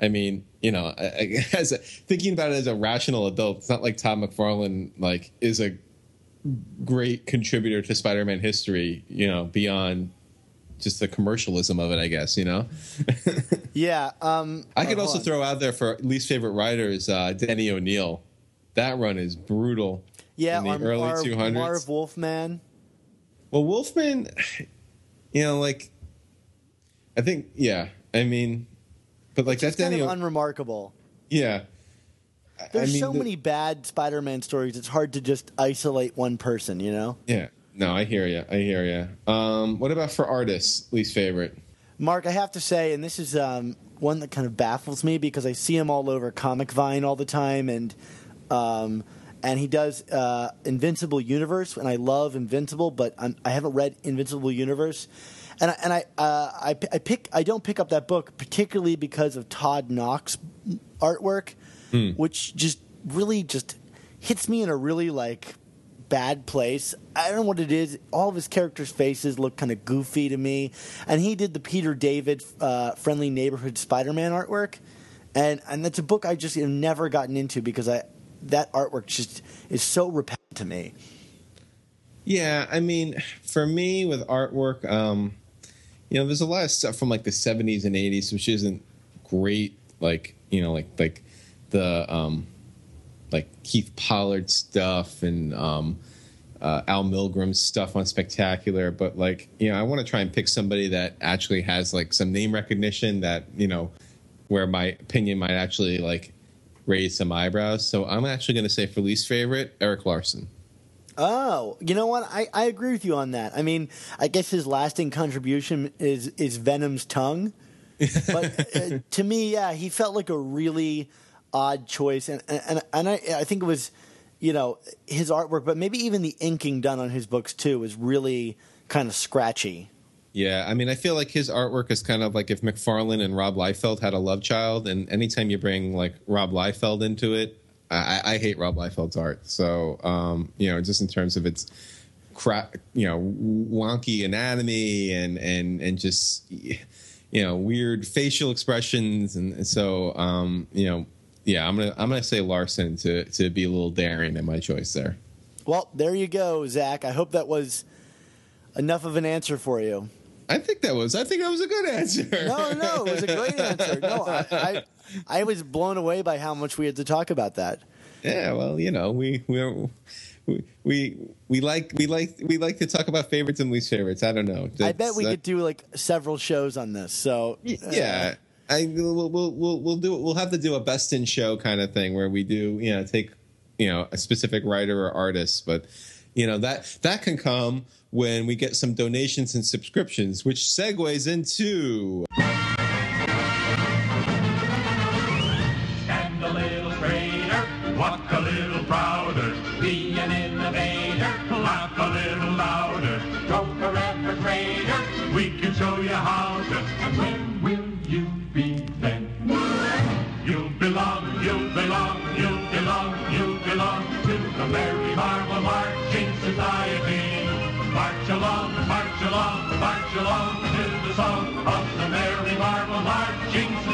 S2: I mean, you know, I, I, as a, thinking about it as a rational adult, it's not like Todd McFarlane like is a great contributor to Spider-Man history. You know, beyond just the commercialism of it, I guess. You know,
S1: Yeah, um,
S2: I could also
S1: on.
S2: throw out there for least favorite writers, uh, Denny O'Neil. That run is brutal.
S1: Yeah
S2: in the
S1: our,
S2: early
S1: our
S2: 200s.
S1: Marv Wolfman.
S2: Well, Wolfman, you know, like, I think, yeah. I mean, but like that's
S1: Kind of unremarkable.
S2: yeah.
S1: There's
S2: I mean,
S1: so
S2: the-
S1: many bad Spider-Man stories. It's hard to just isolate one person. You know,
S2: Yeah. No, I hear you. I hear you. Um, what about for artists? Least favorite?
S1: Mark. I have to say, and this is um, one that kind of baffles me because I see him all over Comic Vine all the time, and um, and he does uh, Invincible Universe, and I love Invincible, but I'm, I have not read Invincible Universe, and I, and I, uh, I I pick I don't pick up that book particularly because of Todd Nauck's artwork,
S2: Mm.
S1: which just really just hits me in a really like bad place. I don't know what it is. All of his characters' faces look kind of goofy to me, and he did the Peter David uh, friendly neighborhood Spider-Man artwork, and and that's a book I just have never gotten into because I that artwork just is so repetitive to me.
S2: Yeah, I mean, for me with artwork, um, you know, there's a lot of stuff from like the 70s and 80s, which isn't great. Like, you know, like like the um, like Keith Pollard stuff and um, uh, Al Milgrom's stuff on Spectacular. But like, you know, I want to try and pick somebody that actually has like some name recognition that you know, where my opinion might actually like raise some eyebrows. So I'm actually going to say for least favorite, Erik Larsen.
S1: Oh, you know what? I, I agree with you on that. I mean, I guess his lasting contribution is is Venom's tongue, but uh, to me, yeah, he felt like a really odd choice, and and and I I think it was, you know, his artwork, but maybe even the inking done on his books too was really kind of scratchy.
S2: Yeah, I mean, I feel like his artwork is kind of like if McFarlane and Rob Liefeld had a love child, and anytime you bring like Rob Liefeld into it, I, I hate Rob Liefeld's art. So, um, you know, just in terms of its crap, you know, wonky anatomy and and and just you know weird facial expressions, and so um, you know, yeah, I'm gonna I'm gonna say Larsen to to be a little daring in my choice there.
S1: Well, there you go, Zach. I hope that was enough of an answer for you.
S2: I think that was. I think that was a good answer.
S1: No, no, it was a great answer. No, I, I, I was blown away by how much we had to talk about that.
S2: Yeah, well, you know, we we we we like we like we like to talk about favorites and least favorites. I don't know.
S1: That's, I bet we uh, could do like several shows on this. So
S2: uh, yeah, I we'll, we'll we'll we'll do we'll have to do a best in show kind of thing where we do you know take you know a specific writer or artist, but you know that that can come when we get some donations and subscriptions, which segues into.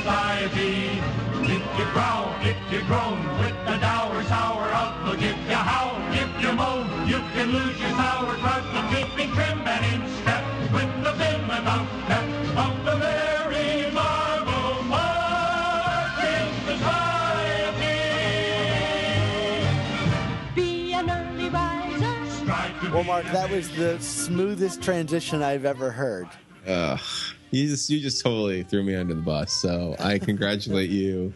S3: Marching Society. If you growl, if you groan with the dour, sour outlook, if you howl, if you moan, you can lose your sauerkraut for keeping trim and in step with the vim and outstep of the Merry Marvel Marching Society.
S4: Be an early riser.
S3: Strive to
S1: Well, Mark, that was the smoothest transition I've ever heard.
S2: Uh, you just you just totally threw me under the bus. So I congratulate you.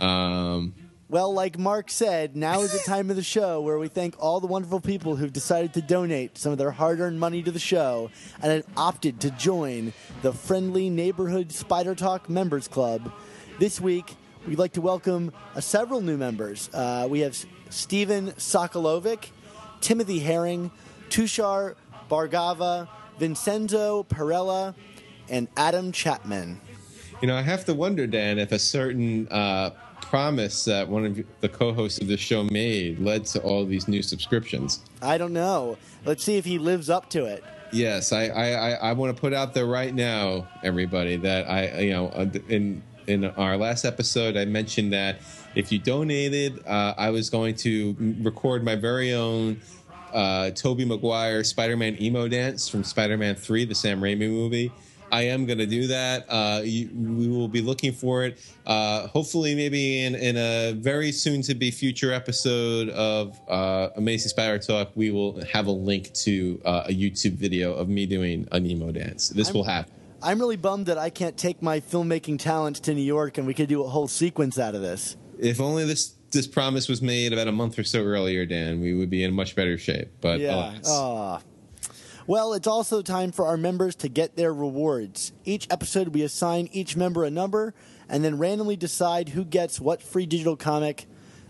S2: Um,
S1: Well, like Mark said, now is the time of the show where we thank all the wonderful people who've decided to donate some of their hard earned money to the show and have opted to join the Friendly Neighborhood Spider Talk Members Club. This week, we'd like to welcome uh, several new members. Uh, we have Stephen Sokolovic, Timothy Herring, Tushar Bargava, Vincenzo Perella, and Adam Chapman.
S2: you know, I have to wonder, Dan, if a certain uh, promise that one of the co-hosts of the show made led to all these new subscriptions.
S1: I don't know. Let's see if he lives up to it.
S2: Yes, I I, I, I want to put out there right now, everybody, that I you know uh, in in our last episode I mentioned that if you donated, uh, I was going to record my very own uh, Tobey Maguire Spider-Man emo dance from Spider-Man Three, the Sam Raimi movie. I am going to do that. Uh, you, we will be looking for it. Uh, hopefully, maybe in, in a very soon to be future episode of uh, Amazing Spider Talk, we will have a link to uh, a YouTube video of me doing a Nemo dance. This will happen.
S1: I'm really bummed that I can't take my filmmaking talents to New York and we could do a whole sequence out of this.
S2: If only this this promise was made about a month or so earlier, Dan, we would be in much better shape. But
S1: Yeah.
S2: alas.
S1: Aw. Well, it's also time for our members to get their rewards. Each episode, we assign each member a number, and then randomly decide who gets what free digital comic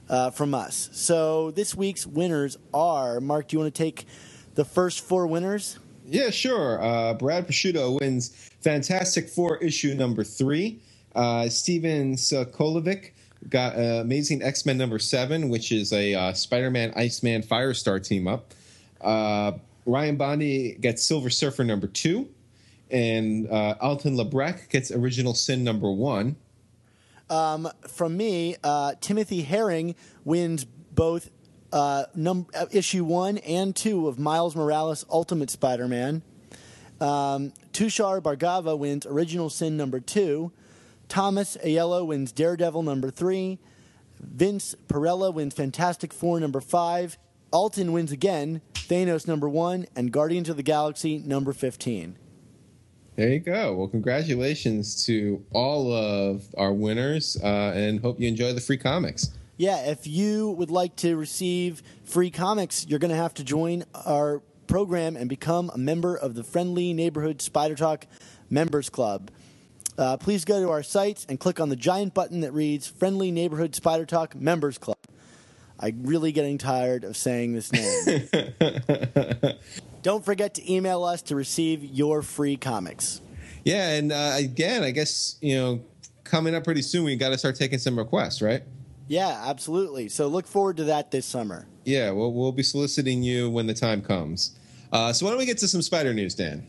S1: uh, from us. So this week's winners are Mark. Do you want to take the first four winners?
S2: Yeah, sure. Uh, Brad Prosciutto wins Fantastic Four issue number three. Uh, Steven Sokolovic got uh, Amazing X Men number seven, which is a uh, Spider Man Iceman Firestar team up. Ryan Bondi gets Silver Surfer number two. And uh, Alton Lebrec gets Original Sin number one.
S1: Um, from me, uh, Timothy Herring wins both uh, num- uh, issue one and two of Miles Morales Ultimate Spider Man. Um, Tushar Bargava wins Original Sin number two. Thomas Aiello wins Daredevil number three. Vince Perella wins Fantastic Four number five. Alton wins again Thanos number one and Guardians of the Galaxy number 15.
S2: There you go. Well, congratulations to all of our winners, uh, and hope you enjoy the free comics.
S1: Yeah, if you would like to receive free comics, you're going to have to join our program and become a member of the Friendly Neighborhood Spider Talk Members Club. Uh, please go to our site and click on the giant button that reads Friendly Neighborhood Spider Talk Members Club. I'm really getting tired of saying this name. Don't forget to email us to receive your free comics.
S2: Yeah, and uh, again, I guess you know, coming up pretty soon, we got to start taking some requests, right?
S1: Yeah, absolutely. So look forward to that this summer.
S2: Yeah, we'll we'll be soliciting you when the time comes. Uh, so why don't we get to some spider news, Dan?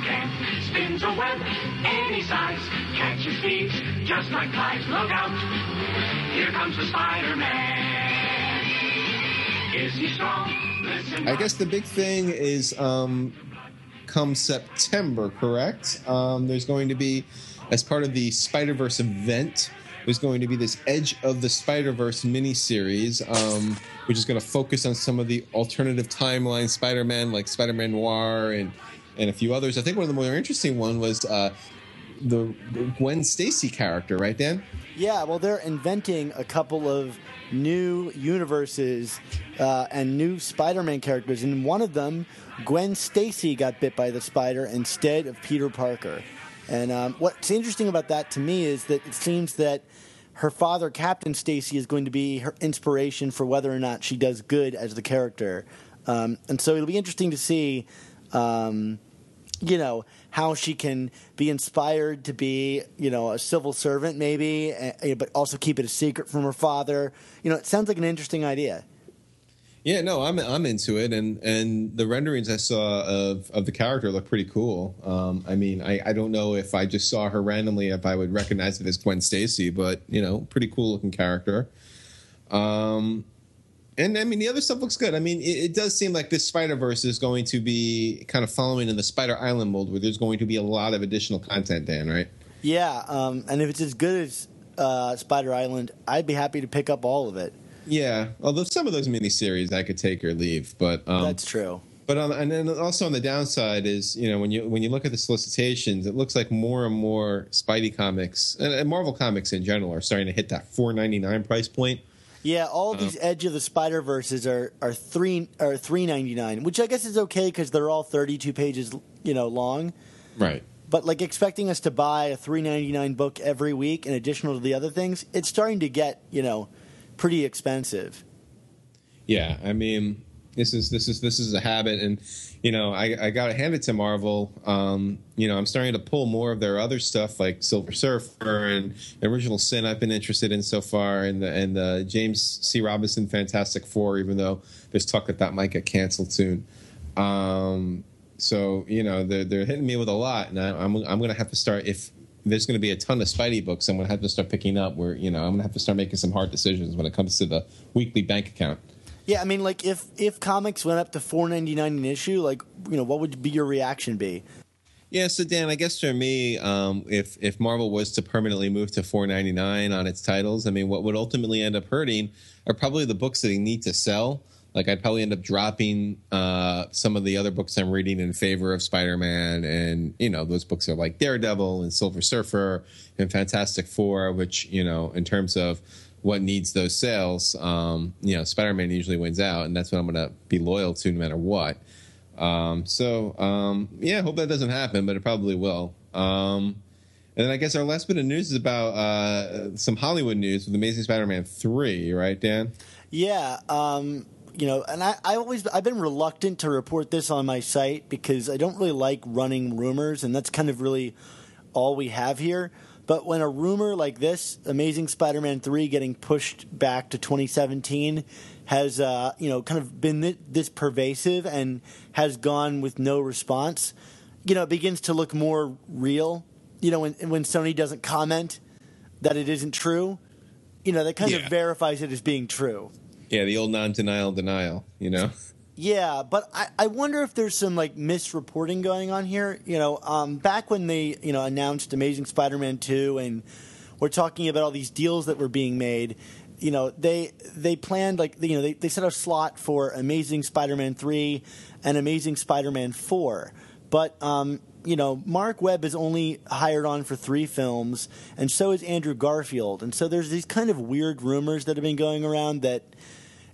S3: Can. Spins a web any size, catches thieves just like flies. Look out, here comes the Spider-Man. Is he strong?
S2: I guess the big thing is um, come September, correct? Um, there's going to be, as part of the Spider Verse event, there's going to be this Edge of the Spider Verse miniseries, um, which is going to focus on some of the alternative timeline Spider Man, like Spider Man Noir and and a few others. I think one of the more interesting one was uh, the Gwen Stacy character, right, Dan?
S1: Yeah, well, they're inventing a couple of new universes uh, and new Spider-Man characters, and one of them, Gwen Stacy, got bit by the spider instead of Peter Parker. And um, what's interesting about that to me is that it seems that her father, Captain Stacy, is going to be her inspiration for whether or not she does good as the character. Um, and so it'll be interesting to see. Um, you know how she can be inspired to be you know a civil servant maybe eh, but also keep it a secret from her father you know it sounds like an interesting idea
S2: Yeah, no, I'm I'm into it, and and the renderings I saw of of the character look pretty cool. Um, I mean, I I don't know if I just saw her randomly if I would recognize it as Gwen Stacy, but you know, pretty cool looking character. Um, and I mean, the other stuff looks good. I mean, it, it does seem like this Spider Verse is going to be kind of following in the Spider Island mold, where there's going to be a lot of additional content. Dan, right?
S1: yeah um, and if it's as good as uh, spider island i'd be happy to pick up all of it
S2: Yeah. Although some of those miniseries I could take or leave, but um,
S1: that's true
S2: But on, and then also on the downside is you know when you when you look at the solicitations, it looks like more and more Spidey comics and, and Marvel comics in general are starting to hit that four ninety nine price point.
S1: Yeah all uh-huh. these edge of the spider verses are are three or three ninety nine which i guess is okay because they're all 32 pages you know long
S2: Right.
S1: but like expecting us to buy a 3.99 book every week in addition to the other things it's starting to get you know pretty expensive
S2: Yeah. I mean, this is this is this is a habit, and you know I I got to hand it to Marvel. Um, you know I'm starting to pull more of their other stuff like Silver Surfer and Original Sin. I've been interested in so far, and the and the James C. Robinson Fantastic Four, even though there's talk that that might get canceled soon. Um, so you know they're they're hitting me with a lot, and I, I'm I'm to have to start if there's going to be a ton of Spidey books. I'm going to have to start picking up. Where you know I'm going to have to start making some hard decisions when it comes to the weekly bank account.
S1: Yeah, I mean, like if if comics went up to four ninety nine an issue, like you know, what would be your reaction be?
S2: Yeah, so Dan, I guess for me, um, if if Marvel was to permanently move to four ninety nine on its titles, I mean, what would ultimately end up hurting are probably the books that they need to sell. Like I'd probably end up dropping uh, some of the other books I'm reading in favor of Spider Man, and you know those books are like Daredevil and Silver Surfer and Fantastic Four, which you know in terms of what needs those sales, um, you know, Spider Man usually wins out, and that's what I'm going to be loyal to no matter what. Um, so um, yeah, hope that doesn't happen, but it probably will. Um, and then I guess our last bit of news is about uh, some Hollywood news with Amazing Spider-Man three, right, Dan?
S1: Yeah, um, you know, and I, I always I've been reluctant to report this on my site because I don't really like running rumors, and that's kind of really all we have here. But when a rumor like this, Amazing Spider-Man three getting pushed back to 2017, has uh, you know kind of been this pervasive and has gone with no response, you know, it begins to look more real. You know, when when Sony doesn't comment that it isn't true, you know, that kind
S2: Yeah.
S1: of verifies it as being true.
S2: Yeah, the old non-denial denial. You know.
S1: Yeah, but I, I wonder if there's some like misreporting going on here. You know, um, back when they you know announced Amazing Spider-Man two, and we're talking about all these deals that were being made. You know, they they planned like you know they, they set a slot for Amazing Spider-Man three and Amazing Spider-Man four, but um, you know Marc Webb is only hired on for three films, and so is Andrew Garfield, and so there's these kind of weird rumors that have been going around that.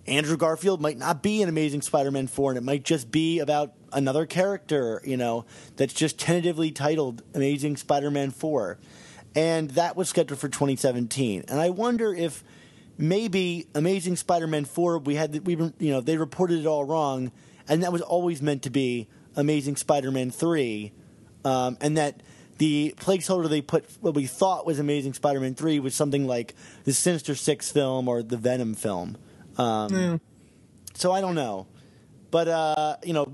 S1: Andrew Garfield might not be an Amazing Spider-Man 4 and it might just be about another character, you know, that's just tentatively titled Amazing Spider-Man 4. And that was scheduled for 2017. And I wonder if maybe Amazing Spider-Man 4 we had we you know, they reported it all wrong and that was always meant to be Amazing Spider-Man 3 um, and that the placeholder they put what we thought was Amazing Spider-Man 3 was something like the Sinister 6 film or the Venom film. Um, So I don't know, but uh, you know,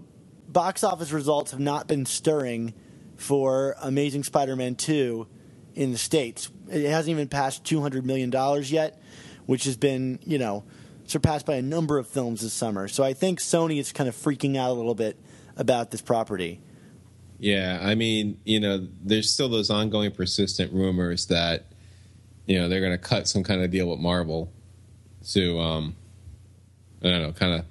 S1: box office results have not been stirring for Amazing Spider-Man two in the states. It hasn't even passed two hundred million dollars yet, which has been you know surpassed by a number of films this summer. So I think Sony is kind of freaking out a little bit about this property.
S2: Yeah, I mean, you know, there's still those ongoing persistent rumors that, you know, they're going to cut some kind of deal with Marvel to, um, I don't know, kind of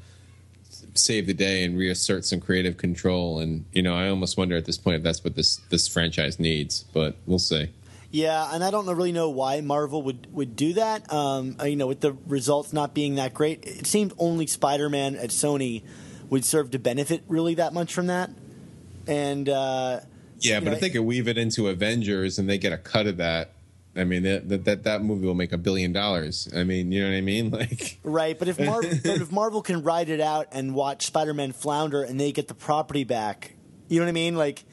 S2: save the day and reassert some creative control. And you know, I almost wonder at this point if that's what this this franchise needs, but we'll see.
S1: Yeah, and I don't really know why Marvel would, would do that. Um, uh, you know, with the results not being that great, it seemed only Spider-Man at Sony would serve to benefit really that much from that. And uh,
S2: Yeah, but
S1: know,
S2: if they could weave it into Avengers and they get a cut of that, I mean, that that that, movie will make a billion dollars. I mean, you know what I mean? Like,
S1: right, but if Mar- but if Marvel can ride it out and watch Spider-Man flounder and they get the property back, you know what I mean? Like,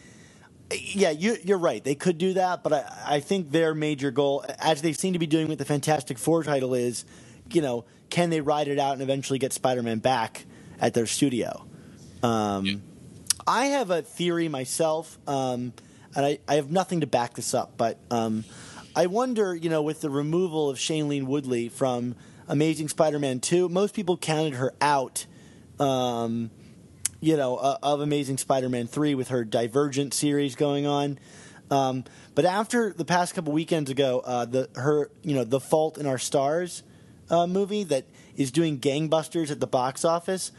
S1: yeah, you, you're right. They could do that, but I, I think their major goal, as they seem to be doing with the Fantastic Four title, is, you know, can they ride it out and eventually get Spider-Man back at their studio? Um, I have a theory myself, um, and I, I have nothing to back this up, but um, I wonder, you know, with the removal of Shailene Woodley from Amazing Spider-Man 2, most people counted her out. Um, you know, uh, of Amazing Spider-Man three with her Divergent series going on. Um, but after the past couple weekends ago, uh, the her you know the Fault in Our Stars uh, movie that is doing gangbusters at the box office.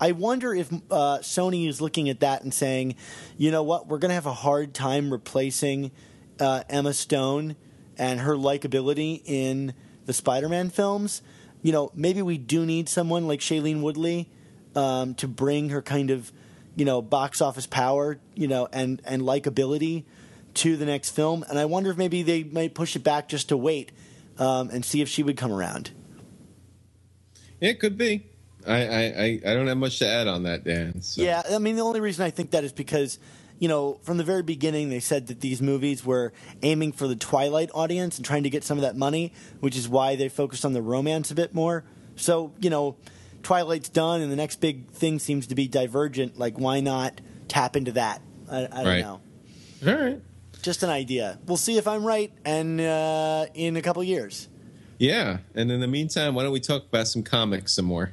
S1: I wonder if uh, Sony is looking at that and saying, you know what, we're going to have a hard time replacing uh, Emma Stone and her likability in the Spider-Man films. You know, maybe we do need someone like Shailene Woodley um, to bring her kind of, you know, box office power, you know, and and likability to the next film. And I wonder if maybe they might push it back just to wait um, and see if she would come around.
S2: it could be. I I I, don't have much to add on that, Dan. So.
S1: Yeah, I mean, the only reason I think that is because, you know, from the very beginning, they said that these movies were aiming for the Twilight audience and trying to get some of that money, which is why they focused on the romance a bit more. So, you know, Twilight's done, and the next big thing seems to be Divergent. Like, why not tap into that? I, I don't
S2: Right.
S1: know.
S2: All right.
S1: Just an idea. We'll see if I'm right, and uh, in a couple years.
S2: Yeah, and in the meantime, why don't we talk about some comics some more?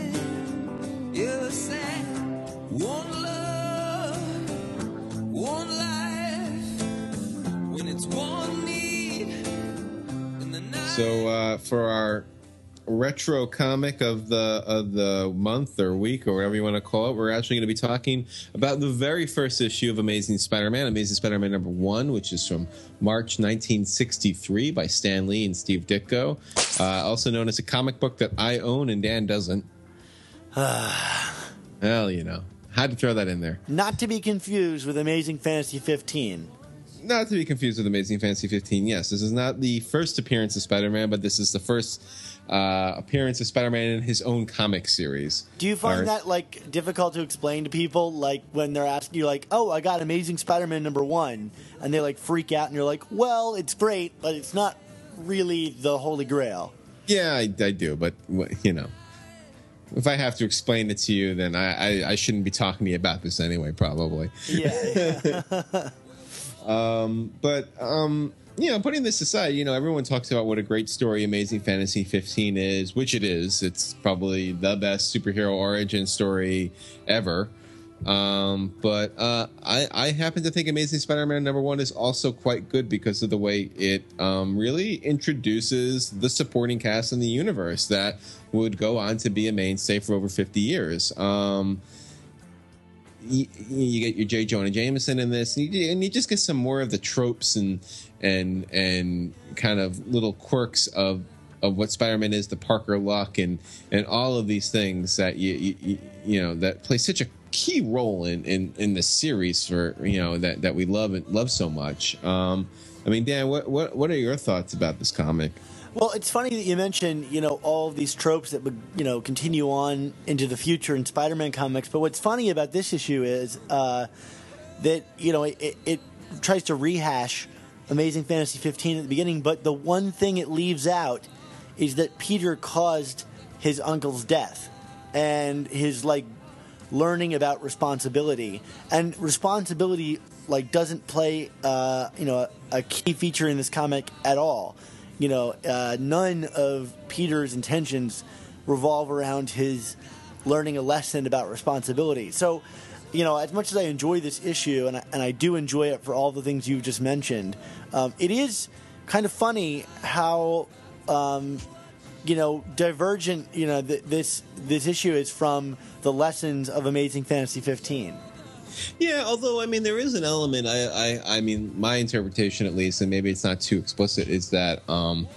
S2: For our retro comic of the of the month or week or whatever you want to call it, we're actually going to be talking about the very first issue of Amazing Spider-Man, Amazing Spider-Man number one, which is from March 1963 by Stan Lee and Steve Ditko, uh, also known as a comic book that I own and Dan doesn't. well, you know, had to throw that in there.
S1: Not to be confused with Amazing Fantasy 15.
S2: Not to be confused with Amazing Fantasy 15. Yes, this is not the first appearance of Spider-Man, but this is the first uh, appearance of Spider-Man in his own comic series.
S1: Do you find
S2: Or-
S1: that like difficult to explain to people? Like when they're asking you, like, "Oh, I got Amazing Spider-Man number one," and they like freak out, and you're like, "Well, it's great, but it's not really the Holy Grail."
S2: Yeah, I, I do, but you know, if I have to explain it to you, then I, I, I shouldn't be talking to you about this anyway, probably.
S1: Yeah,
S2: But um, you know, putting this aside, you know, everyone talks about what a great story Amazing Fantasy 15 is, which it is. It's probably the best superhero origin story ever. Um, but uh, I, I happen to think Amazing Spider-Man number one is also quite good because of the way it um, really introduces the supporting cast in the universe that would go on to be a mainstay for over 50 years. Um, you, you get your J. Jonah Jameson in this, and you, and you just get some more of the tropes and and and kind of little quirks of of what Spider-Man is, the Parker luck, and and all of these things that you you, you- know that play such a key role in in in the series for you know that that we love and love so much. Um, I mean, Dan, what what what are your thoughts about this comic?
S1: Well, it's funny that you mentioned, you know, all these tropes that would, you know, continue on into the future in Spider-Man comics. But what's funny about this issue is uh, that, you know, it, it tries to rehash Amazing Fantasy 15 at the beginning, but the one thing it leaves out is that Peter caused his uncle's death and his like learning about responsibility and responsibility like doesn't play uh, you know a, a key feature in this comic at all you know uh, none of peter's intentions revolve around his learning a lesson about responsibility. So you know as much as i enjoy this issue and I, and I do enjoy it for all the things you've just mentioned um, it is kind of funny how um, you know divergent you know th- this this issue is from the lessons of amazing fantasy 15
S2: Yeah, although I mean, there is an element. I, I, I mean, my interpretation, at least, and maybe it's not too explicit, is that, um,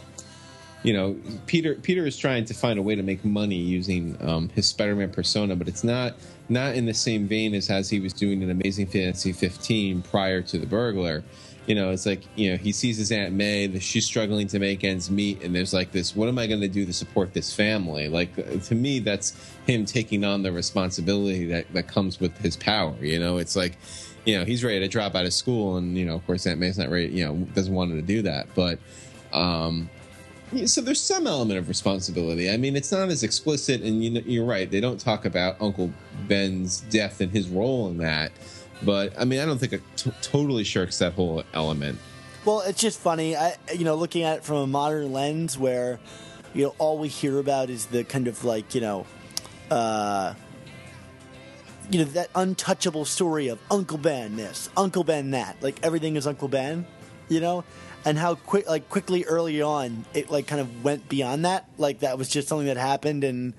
S2: you know, Peter Peter is trying to find a way to make money using um, his Spider-Man persona, but it's not not in the same vein as as he was doing in Amazing Fantasy 15 prior to the burglar. You know, it's like you know he sees his Aunt May, she's struggling to make ends meet, and there's like this: what am I going to do to support this family? Like uh, to me, that's him taking on the responsibility that that comes with his power. You know, it's like you know he's ready to drop out of school, and you know, of course, Aunt May's not ready. You know, doesn't want him to do that, but. um so there's some element of responsibility. I mean, it's not as explicit, and you know, you're right. They don't talk about Uncle Ben's death and his role in that. But I mean, I don't think it t- totally shirks that whole element.
S1: well it's just funny. I, you know looking at it from a modern lens where you know all we hear about is the kind of like you know uh you know that untouchable story of uncle ben this uncle ben that like everything is uncle ben you know? And how quick like quickly early on it like kind of went beyond that. Like that was just something that happened and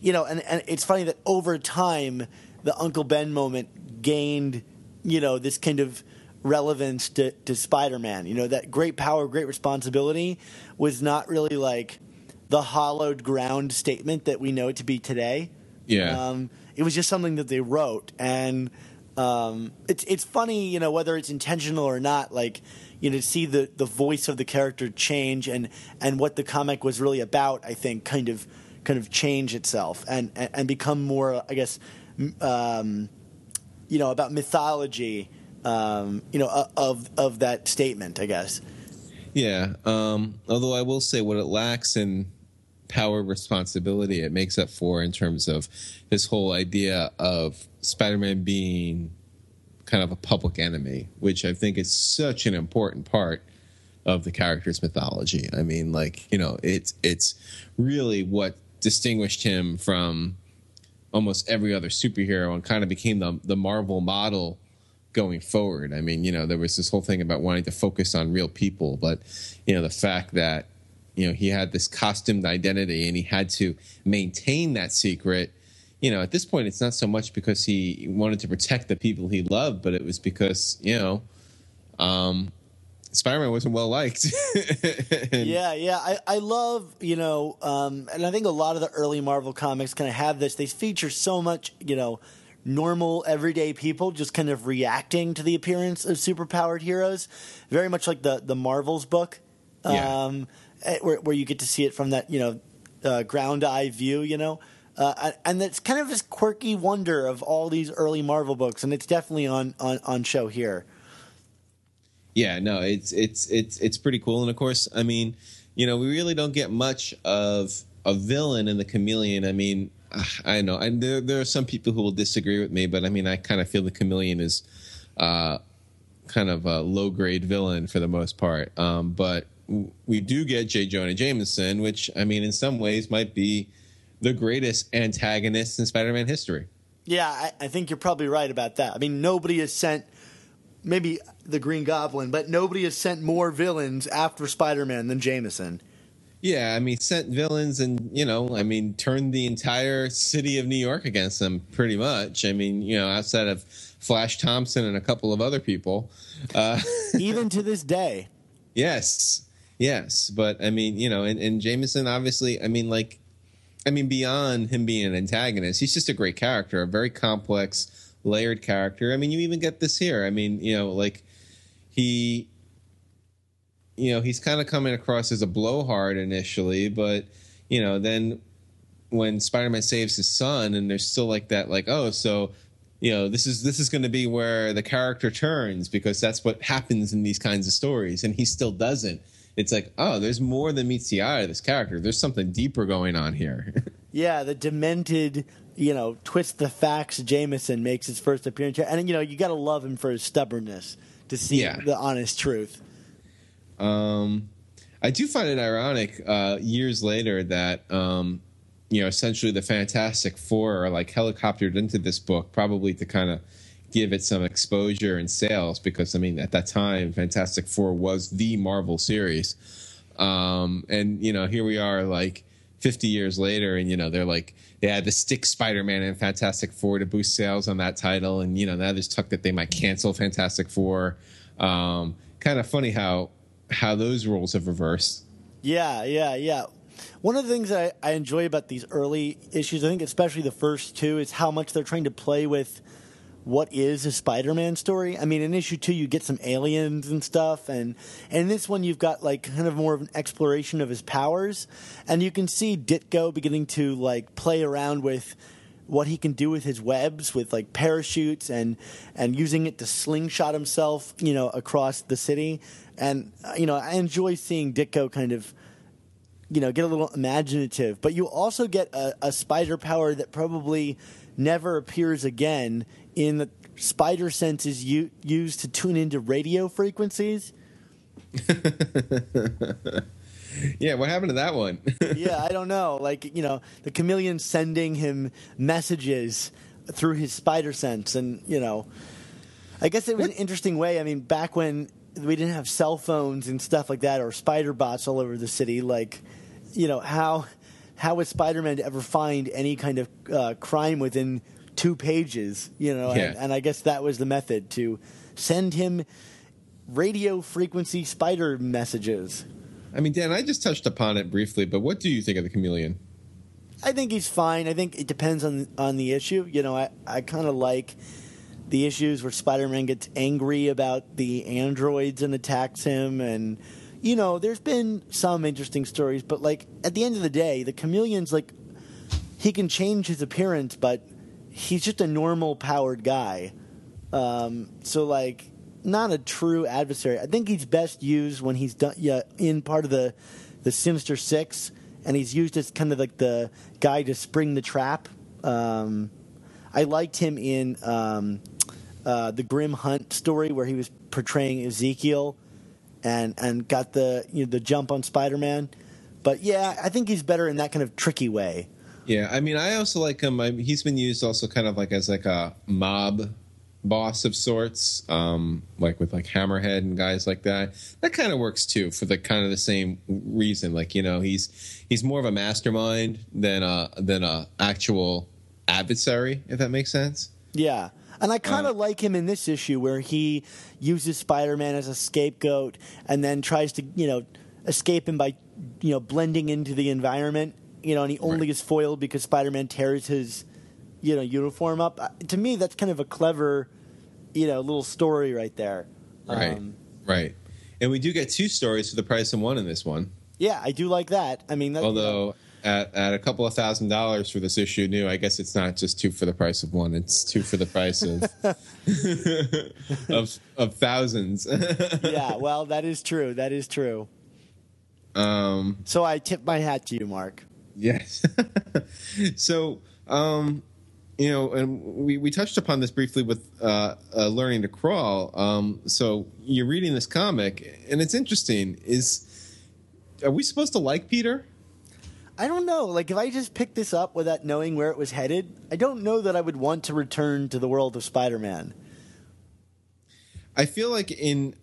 S1: you know and, and it's funny that over time the uncle ben moment gained you know this kind of relevance to, to spider-man you know that great power great responsibility was not really like the hollowed ground statement that we know it to be today
S2: Yeah.
S1: um, it was just something that they wrote, and um, it's it's funny, you know, whether it's intentional or not. Like, you know, to see the, the voice of the character change and and what the comic was really about. I think kind of kind of change itself and and, and become more, I guess, um, you know, about mythology. Um, you know, of of that statement, I guess.
S2: Yeah. Um, although I will say what it lacks in power responsibility, it makes up for in terms of this whole idea of Spider-Man being kind of a public enemy, which I think is such an important part of the character's mythology. I mean, like you know, it's it's really what distinguished him from almost every other superhero and kind of became the the Marvel model going forward. I mean, you know, there was this whole thing about wanting to focus on real people, but you know, the fact that you know he had this costumed identity and he had to maintain that secret. You know, at this point, it's not so much because he wanted to protect the people he loved, but it was because you know, um, Spider-Man wasn't well liked.
S1: Yeah, yeah. I, I love, you know, um, and I think a lot of the early Marvel comics kind of have this. They feature so much, you know, normal, everyday people just kind of reacting to the appearance of superpowered heroes. Very much like the, the Marvels book, um, eh, where, where you get to see it from that, you know, uh, ground eye view, you know. Uh, and it's kind of this quirky wonder of all these early Marvel books, and it's definitely on, on, on show here.
S2: Yeah no it's it's it's it's pretty cool. And of course i mean you know we really don't get much of a villain in the chameleon. I mean i know and there, there are some people who will disagree with me but i mean i kind of feel the chameleon is uh kind of a low grade villain for the most part. Um but we do get j. Jonah jameson which i mean in some ways might be the greatest antagonist in spider-man history.
S1: Yeah, I, I think you're probably right about that. I mean, nobody has sent maybe the Green Goblin, but nobody has sent more villains after Spider-Man than Jameson.
S2: Yeah, I mean, sent villains and, you know, I mean, turned the entire city of New York against them pretty much. I mean, you know, outside of Flash Thompson and a couple of other people. Uh,
S1: Even to this day.
S2: yes, yes. But, I mean, you know, and, and Jameson, obviously, I mean, like, I mean, beyond him being an antagonist, he's just a great character, a very complex, layered character. I mean, you even get this here. I mean, you know, like, he you know, he's kind of coming across as a blowhard initially, but you know, then when Spider-Man saves his son, and there's still like that, like, oh, so you know, this is this is going to be where the character turns because that's what happens in these kinds of stories, and he still doesn't. It's like, oh, there's more than meets the eye of this character. There's something deeper going on here.
S1: Yeah, the demented, you know, twist the facts Jameson makes his first appearance. And, you know, you got to love him for his stubbornness to see
S2: Yeah.
S1: the honest truth.
S2: Um, I do find it ironic uh, years later that um, you know essentially the Fantastic Four are like helicoptered into this book, probably to kind of give it some exposure and sales because I mean at that time Fantastic Four was the Marvel series, um, and you know here we are like 50 years later and you know they're like they had to stick Spider-Man and Fantastic Four to boost sales on that title and you know now there's talk that they might cancel Fantastic Four. Um, kind of funny how how those roles have reversed.
S1: Yeah, yeah, yeah. One of the things that I, I enjoy about these early issues, I think especially the first two, is how much they're trying to play with what is a Spider-Man story. I mean, in issue two, you get some aliens and stuff, and and this one, you've got like kind of more of an exploration of his powers, and you can see Ditko beginning to like play around with what he can do with his webs with like parachutes and and using it to slingshot himself you know across the city and uh, you know i enjoy seeing ditko kind of you know get a little imaginative but you also get a, a spider power that probably never appears again in the spider sense is u- used to tune into radio frequencies
S2: Yeah, what happened to that one?
S1: yeah, I don't know. Like, you know, the chameleon sending him messages through his spider sense. And, you know, I guess it was an interesting way. I mean, back when we didn't have cell phones and stuff like that or spider bots all over the city, like, you know, how, how was Spider Man ever find any kind of uh, crime within two pages, you know?
S2: Yeah.
S1: And, and I guess that was the method to send him radio frequency spider messages.
S2: I mean, Dan, I just touched upon it briefly, but what do you think of the chameleon?
S1: I think he's fine. I think it depends on on the issue. You know, I, I kind of like the issues where Spider-Man gets angry about the androids and attacks him and you know, there's been some interesting stories, but like at the end of the day, the chameleon's like he can change his appearance, but he's just a normal powered guy. Um, so like not a true adversary. I think he's best used when he's done yeah, in part of the the Sinister Six, and he's used as kind of like the guy to spring the trap. Um, I liked him in um, uh, the Grim Hunt story where he was portraying Ezekiel, and and got the you know, the jump on Spider Man. But yeah, I think he's better in that kind of tricky way.
S2: Yeah, I mean, I also like him. I, he's been used also kind of like as like a mob boss of sorts, um, like with like Hammerhead and guys like that. That kind of works too for the kind of the same reason. Like you know, he's he's more of a mastermind than a than a actual adversary, if that makes sense.
S1: Yeah. And I kind of like him in this issue where he uses Spider-Man as a scapegoat and then tries to, you know, escape him by, you know, blending into the environment, you know, and he only
S2: Right.
S1: is foiled because Spider-Man tears his, you know, uniform up. Uh, To me, that's kind of a clever, you know, little story right there.
S2: Right,
S1: Um,
S2: right. And we do get two stories for the price of one in this one.
S1: yeah, I do like that. I mean, that,
S2: Although at, at a couple of thousand dollars for this issue new, I guess it's not just two for the price of one; it's two for the price of of of thousands.
S1: yeah, well, that is true. That is true.
S2: um,
S1: So I tip my hat to you, Mark.
S2: Yes. so, um, you know, and we we touched upon this briefly with uh, uh, learning to crawl. Um, so you're reading this comic, and it's interesting. Is are we supposed to like Peter?
S1: I don't know. Like, if I just picked this up without knowing where it was headed, I don't know that I would want to return to the world of Spider-Man.
S2: I feel like in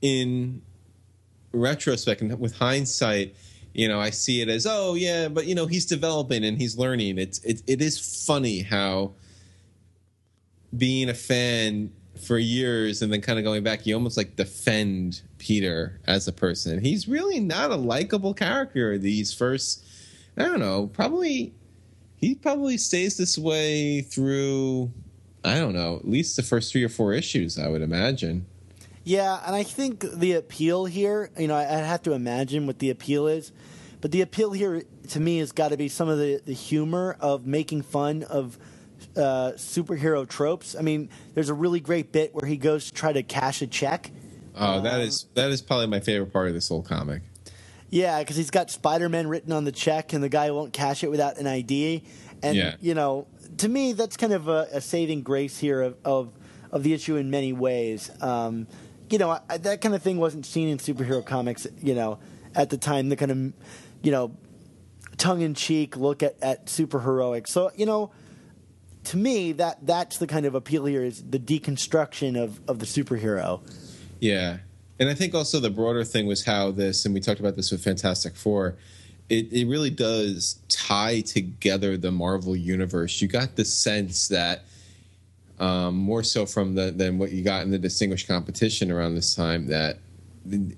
S2: in retrospect and with hindsight, you know, I see it as oh yeah, but you know he's developing and he's learning. It's it it is funny how being a fan for years and then kind of going back, you almost like defend Peter as a person. He's really not a likable character these first. I don't know, probably he probably stays this way through. I don't know, at least the first three or four issues, I would imagine.
S1: Yeah, and I think the appeal here, you know, I, I have to imagine what the appeal is, but the appeal here to me has got to be some of the, the humor of making fun of uh, superhero tropes. I mean, there's a really great bit where he goes to try to cash a check.
S2: Oh, that
S1: Um,
S2: is that is probably my favorite part of this whole comic.
S1: Yeah, because he's got Spider Man written on the check, and the guy won't cash it without an ID. And
S2: Yeah.
S1: you know, to me, that's kind of a, a saving grace here of, of of the issue in many ways. Um, you know, I, that kind of thing wasn't seen in superhero comics. You know, at the time, the kind of you know tongue in cheek look at at superheroic. So you know. To me, that that's the kind of appeal here is the deconstruction of, of the superhero.
S2: Yeah, and I think also the broader thing was how this, and we talked about this with Fantastic Four. It it really does tie together the Marvel universe. You got the sense that um, more so from the than what you got in the distinguished competition around this time that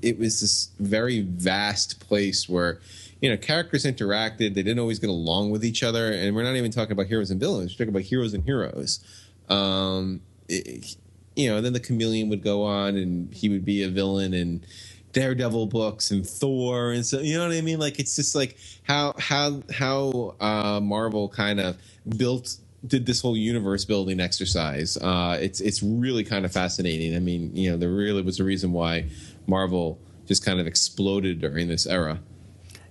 S2: it was this very vast place where you know characters interacted. They didn't always get along with each other. And we're not even talking about heroes and villains. We're talking about heroes and heroes. Um it, you know and then the chameleon would go on and he would be a villain and daredevil books and thor. And so you know what i mean? Like it's just like how how how uh marvel kind of built did this whole universe building exercise. Uh, it's it's really kind of fascinating. I mean, you know, there really was a reason why Marvel just kind of exploded during this era.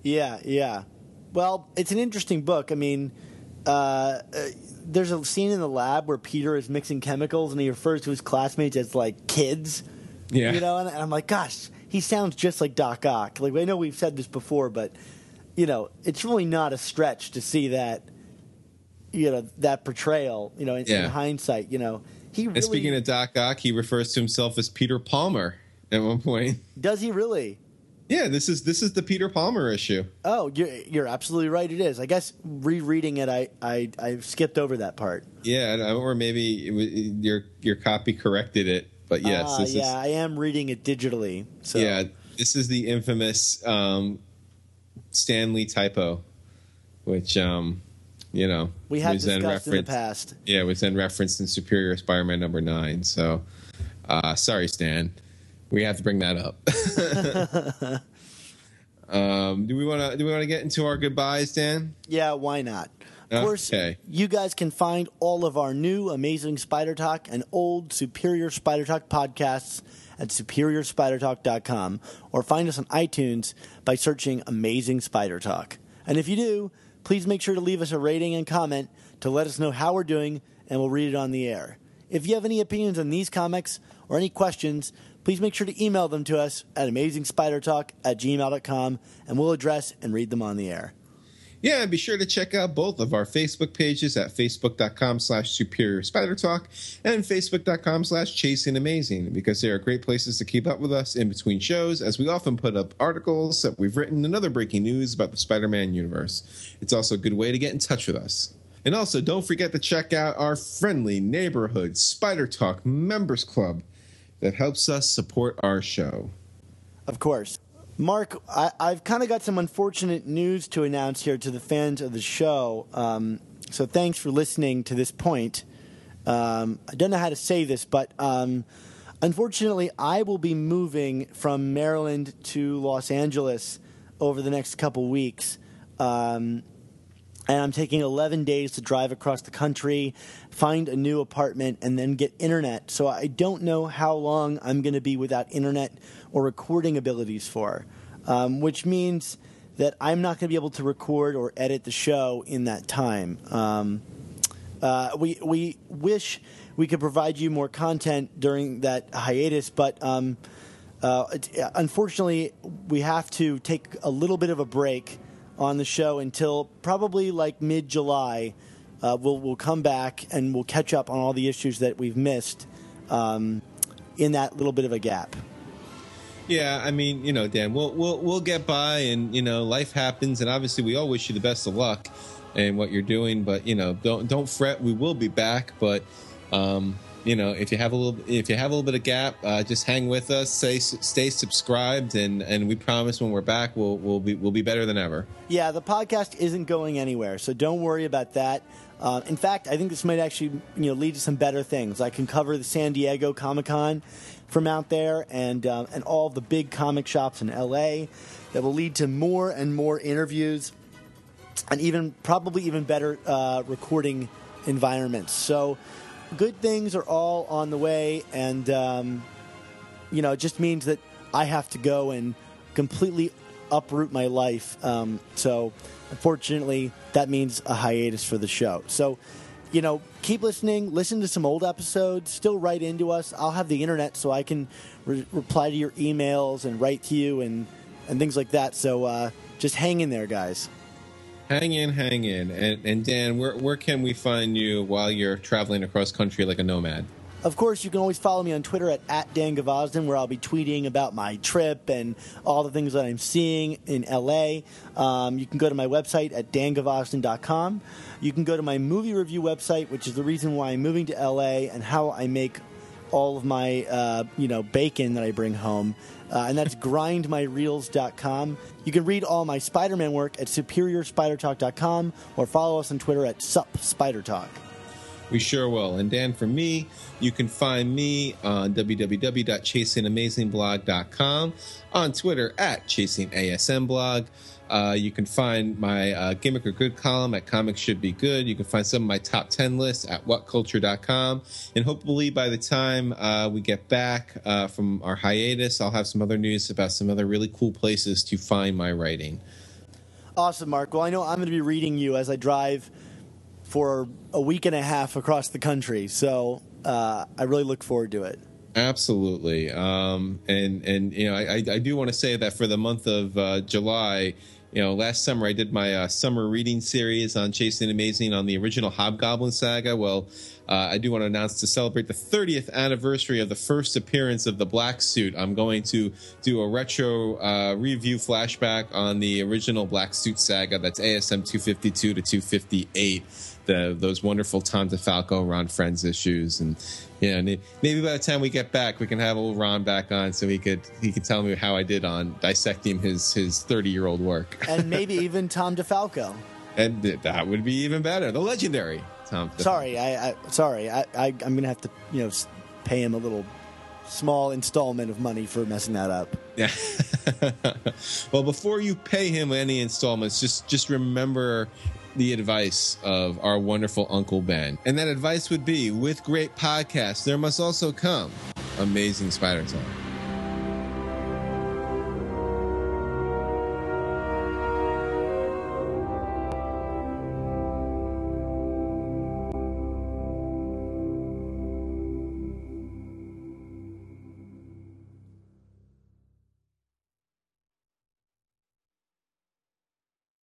S1: Yeah, yeah. Well, it's an interesting book. I mean, uh, uh, there's a scene in the lab where Peter is mixing chemicals and he refers to his classmates as like kids.
S2: Yeah.
S1: You know, and, and I'm like, gosh, he sounds just like Doc Ock. Like, I know we've said this before, but, you know, it's really not a stretch to see that, you know, that portrayal, you know, in,
S2: Yeah.
S1: in hindsight, you know. He really,
S2: And speaking of Doc Ock, he refers to himself as Peter Palmer at one point.
S1: does he really?
S2: Yeah, this is this is the Peter Palmer issue.
S1: Oh, you're, you're absolutely right. It is. I guess rereading it, I, I, I skipped over that part.
S2: Yeah, or maybe your your copy corrected it, but yes, this
S1: yeah,
S2: is
S1: I am reading it digitally. So
S2: yeah, this is the infamous um, Stan Lee typo, which um, you know
S1: we have
S2: was then
S1: discussed in the past.
S2: Yeah, it was then referenced in Superior Spider-Man number nine. So, uh, sorry, Stan, we have to bring that up. um, do we want to do we want to get into our goodbyes, Dan?
S1: Yeah, why not? Of course,
S2: Okay.
S1: you guys can find all of our new Amazing Spider Talk and old Superior Spider Talk podcasts at superiorspidertalk.com or find us on iTunes by searching Amazing Spider Talk. And if you do, please make sure to leave us a rating and comment to let us know how we're doing and we'll read it on the air. If you have any opinions on these comics or any questions, please make sure to email them to us at amazingspidertalk at gmail.com and we'll address and read them on the air.
S2: Yeah, and be sure to check out both of our Facebook pages at facebook.com slash superior spider talk and facebook.com slash chasing amazing because they are great places to keep up with us in between shows as we often put up articles that we've written and other breaking news about the Spider-Man universe. It's also a good way to get in touch with us. And also, don't forget to check out our friendly neighborhood Spider Talk Members Club that helps us support our show.
S1: Of course. Mark, I, I've kind of got some unfortunate news to announce here to the fans of the show. Um, so thanks for listening to this point. Um, I don't know how to say this, but um, unfortunately, I will be moving from Maryland to Los Angeles over the next couple weeks. Um, and I'm taking 11 days to drive across the country, find a new apartment, and then get internet. So I don't know how long I'm going to be without internet or recording abilities for, um, which means that I'm not going to be able to record or edit the show in that time. Um, uh, we we wish we could provide you more content during that hiatus, but um, uh, unfortunately, we have to take a little bit of a break on the show until probably like mid July. Uh, we'll we'll come back and we'll catch up on all the issues that we've missed um, in that little bit of a gap.
S2: Yeah, I mean, you know, Dan, we'll we'll we'll get by, and you know, life happens, and obviously, we all wish you the best of luck and what you're doing. But you know, don't don't fret. We will be back, but um, you know, if you have a little if you have a little bit of gap, uh, just hang with us. Stay stay subscribed, and and we promise when we're back, we'll we'll be we'll be better than ever.
S1: Yeah, the podcast isn't going anywhere, so don't worry about that. Uh, in fact, I think this might actually you know lead to some better things. I can cover the San Diego Comic Con from out there, and um, and all the big comic shops in LA. That will lead to more and more interviews, and even probably even better uh, recording environments. So, good things are all on the way, and um, you know, it just means that I have to go and completely uproot my life. Um, so, unfortunately, that means a hiatus for the show. So, you know, keep listening, listen to some old episodes, still write into us. I'll have the internet so I can re- reply to your emails and write to you and, and things like that. So, uh, just hang in there, guys.
S2: Hang in, hang in, and and Dan, where where can we find you while you're traveling across country like a nomad?
S1: Of course, you can always follow me on Twitter at, at Dan Gvozden, where I'll be tweeting about my trip and all the things that I'm seeing in LA. Um, you can go to my website at dangvozden.com. You can go to my movie review website, which is the reason why I'm moving to LA and how I make all of my uh, you know bacon that I bring home. Uh, and that's grindmyreels.com. You can read all my Spider Man work at superiorspidertalk.com or follow us on Twitter at supspidertalk.
S2: We sure will. And Dan, for me, you can find me on www.chasingamazingblog.com, on Twitter at chasingasmblog. Uh, you can find my uh, Gimmick or Good column at Comics Should Be Good. You can find some of my top 10 lists at whatculture.com. And hopefully by the time uh, we get back uh, from our hiatus, I'll have some other news about some other really cool places to find my writing.
S1: Awesome, Mark. Well, I know I'm going to be reading you as I drive for a week and a half across the country, so uh, I really look forward to it.
S2: Absolutely, um, and and you know I, I do want to say that for the month of uh, July, you know last summer I did my uh, summer reading series on Chasing Amazing on the original Hobgoblin saga. Well, uh, I do want to announce to celebrate the 30th anniversary of the first appearance of the Black Suit. I'm going to do a retro uh, review flashback on the original Black Suit saga. That's ASM 252 to 258. The, those wonderful Tom DeFalco, Ron Frenz issues, and yeah, and maybe by the time we get back, we can have old Ron back on, so he could he could tell me how I did on dissecting his his 30 year old work,
S1: And maybe even Tom DeFalco.
S2: and that would be even better. The legendary Tom. DeFalco.
S1: Sorry, I, I sorry, I, I I'm going to have to you know pay him a little small installment of money for messing that up.
S2: Yeah. well, before you pay him any installments, just just remember the advice of our wonderful Uncle Ben. And that advice would be with great podcasts, there must also come amazing spider talk.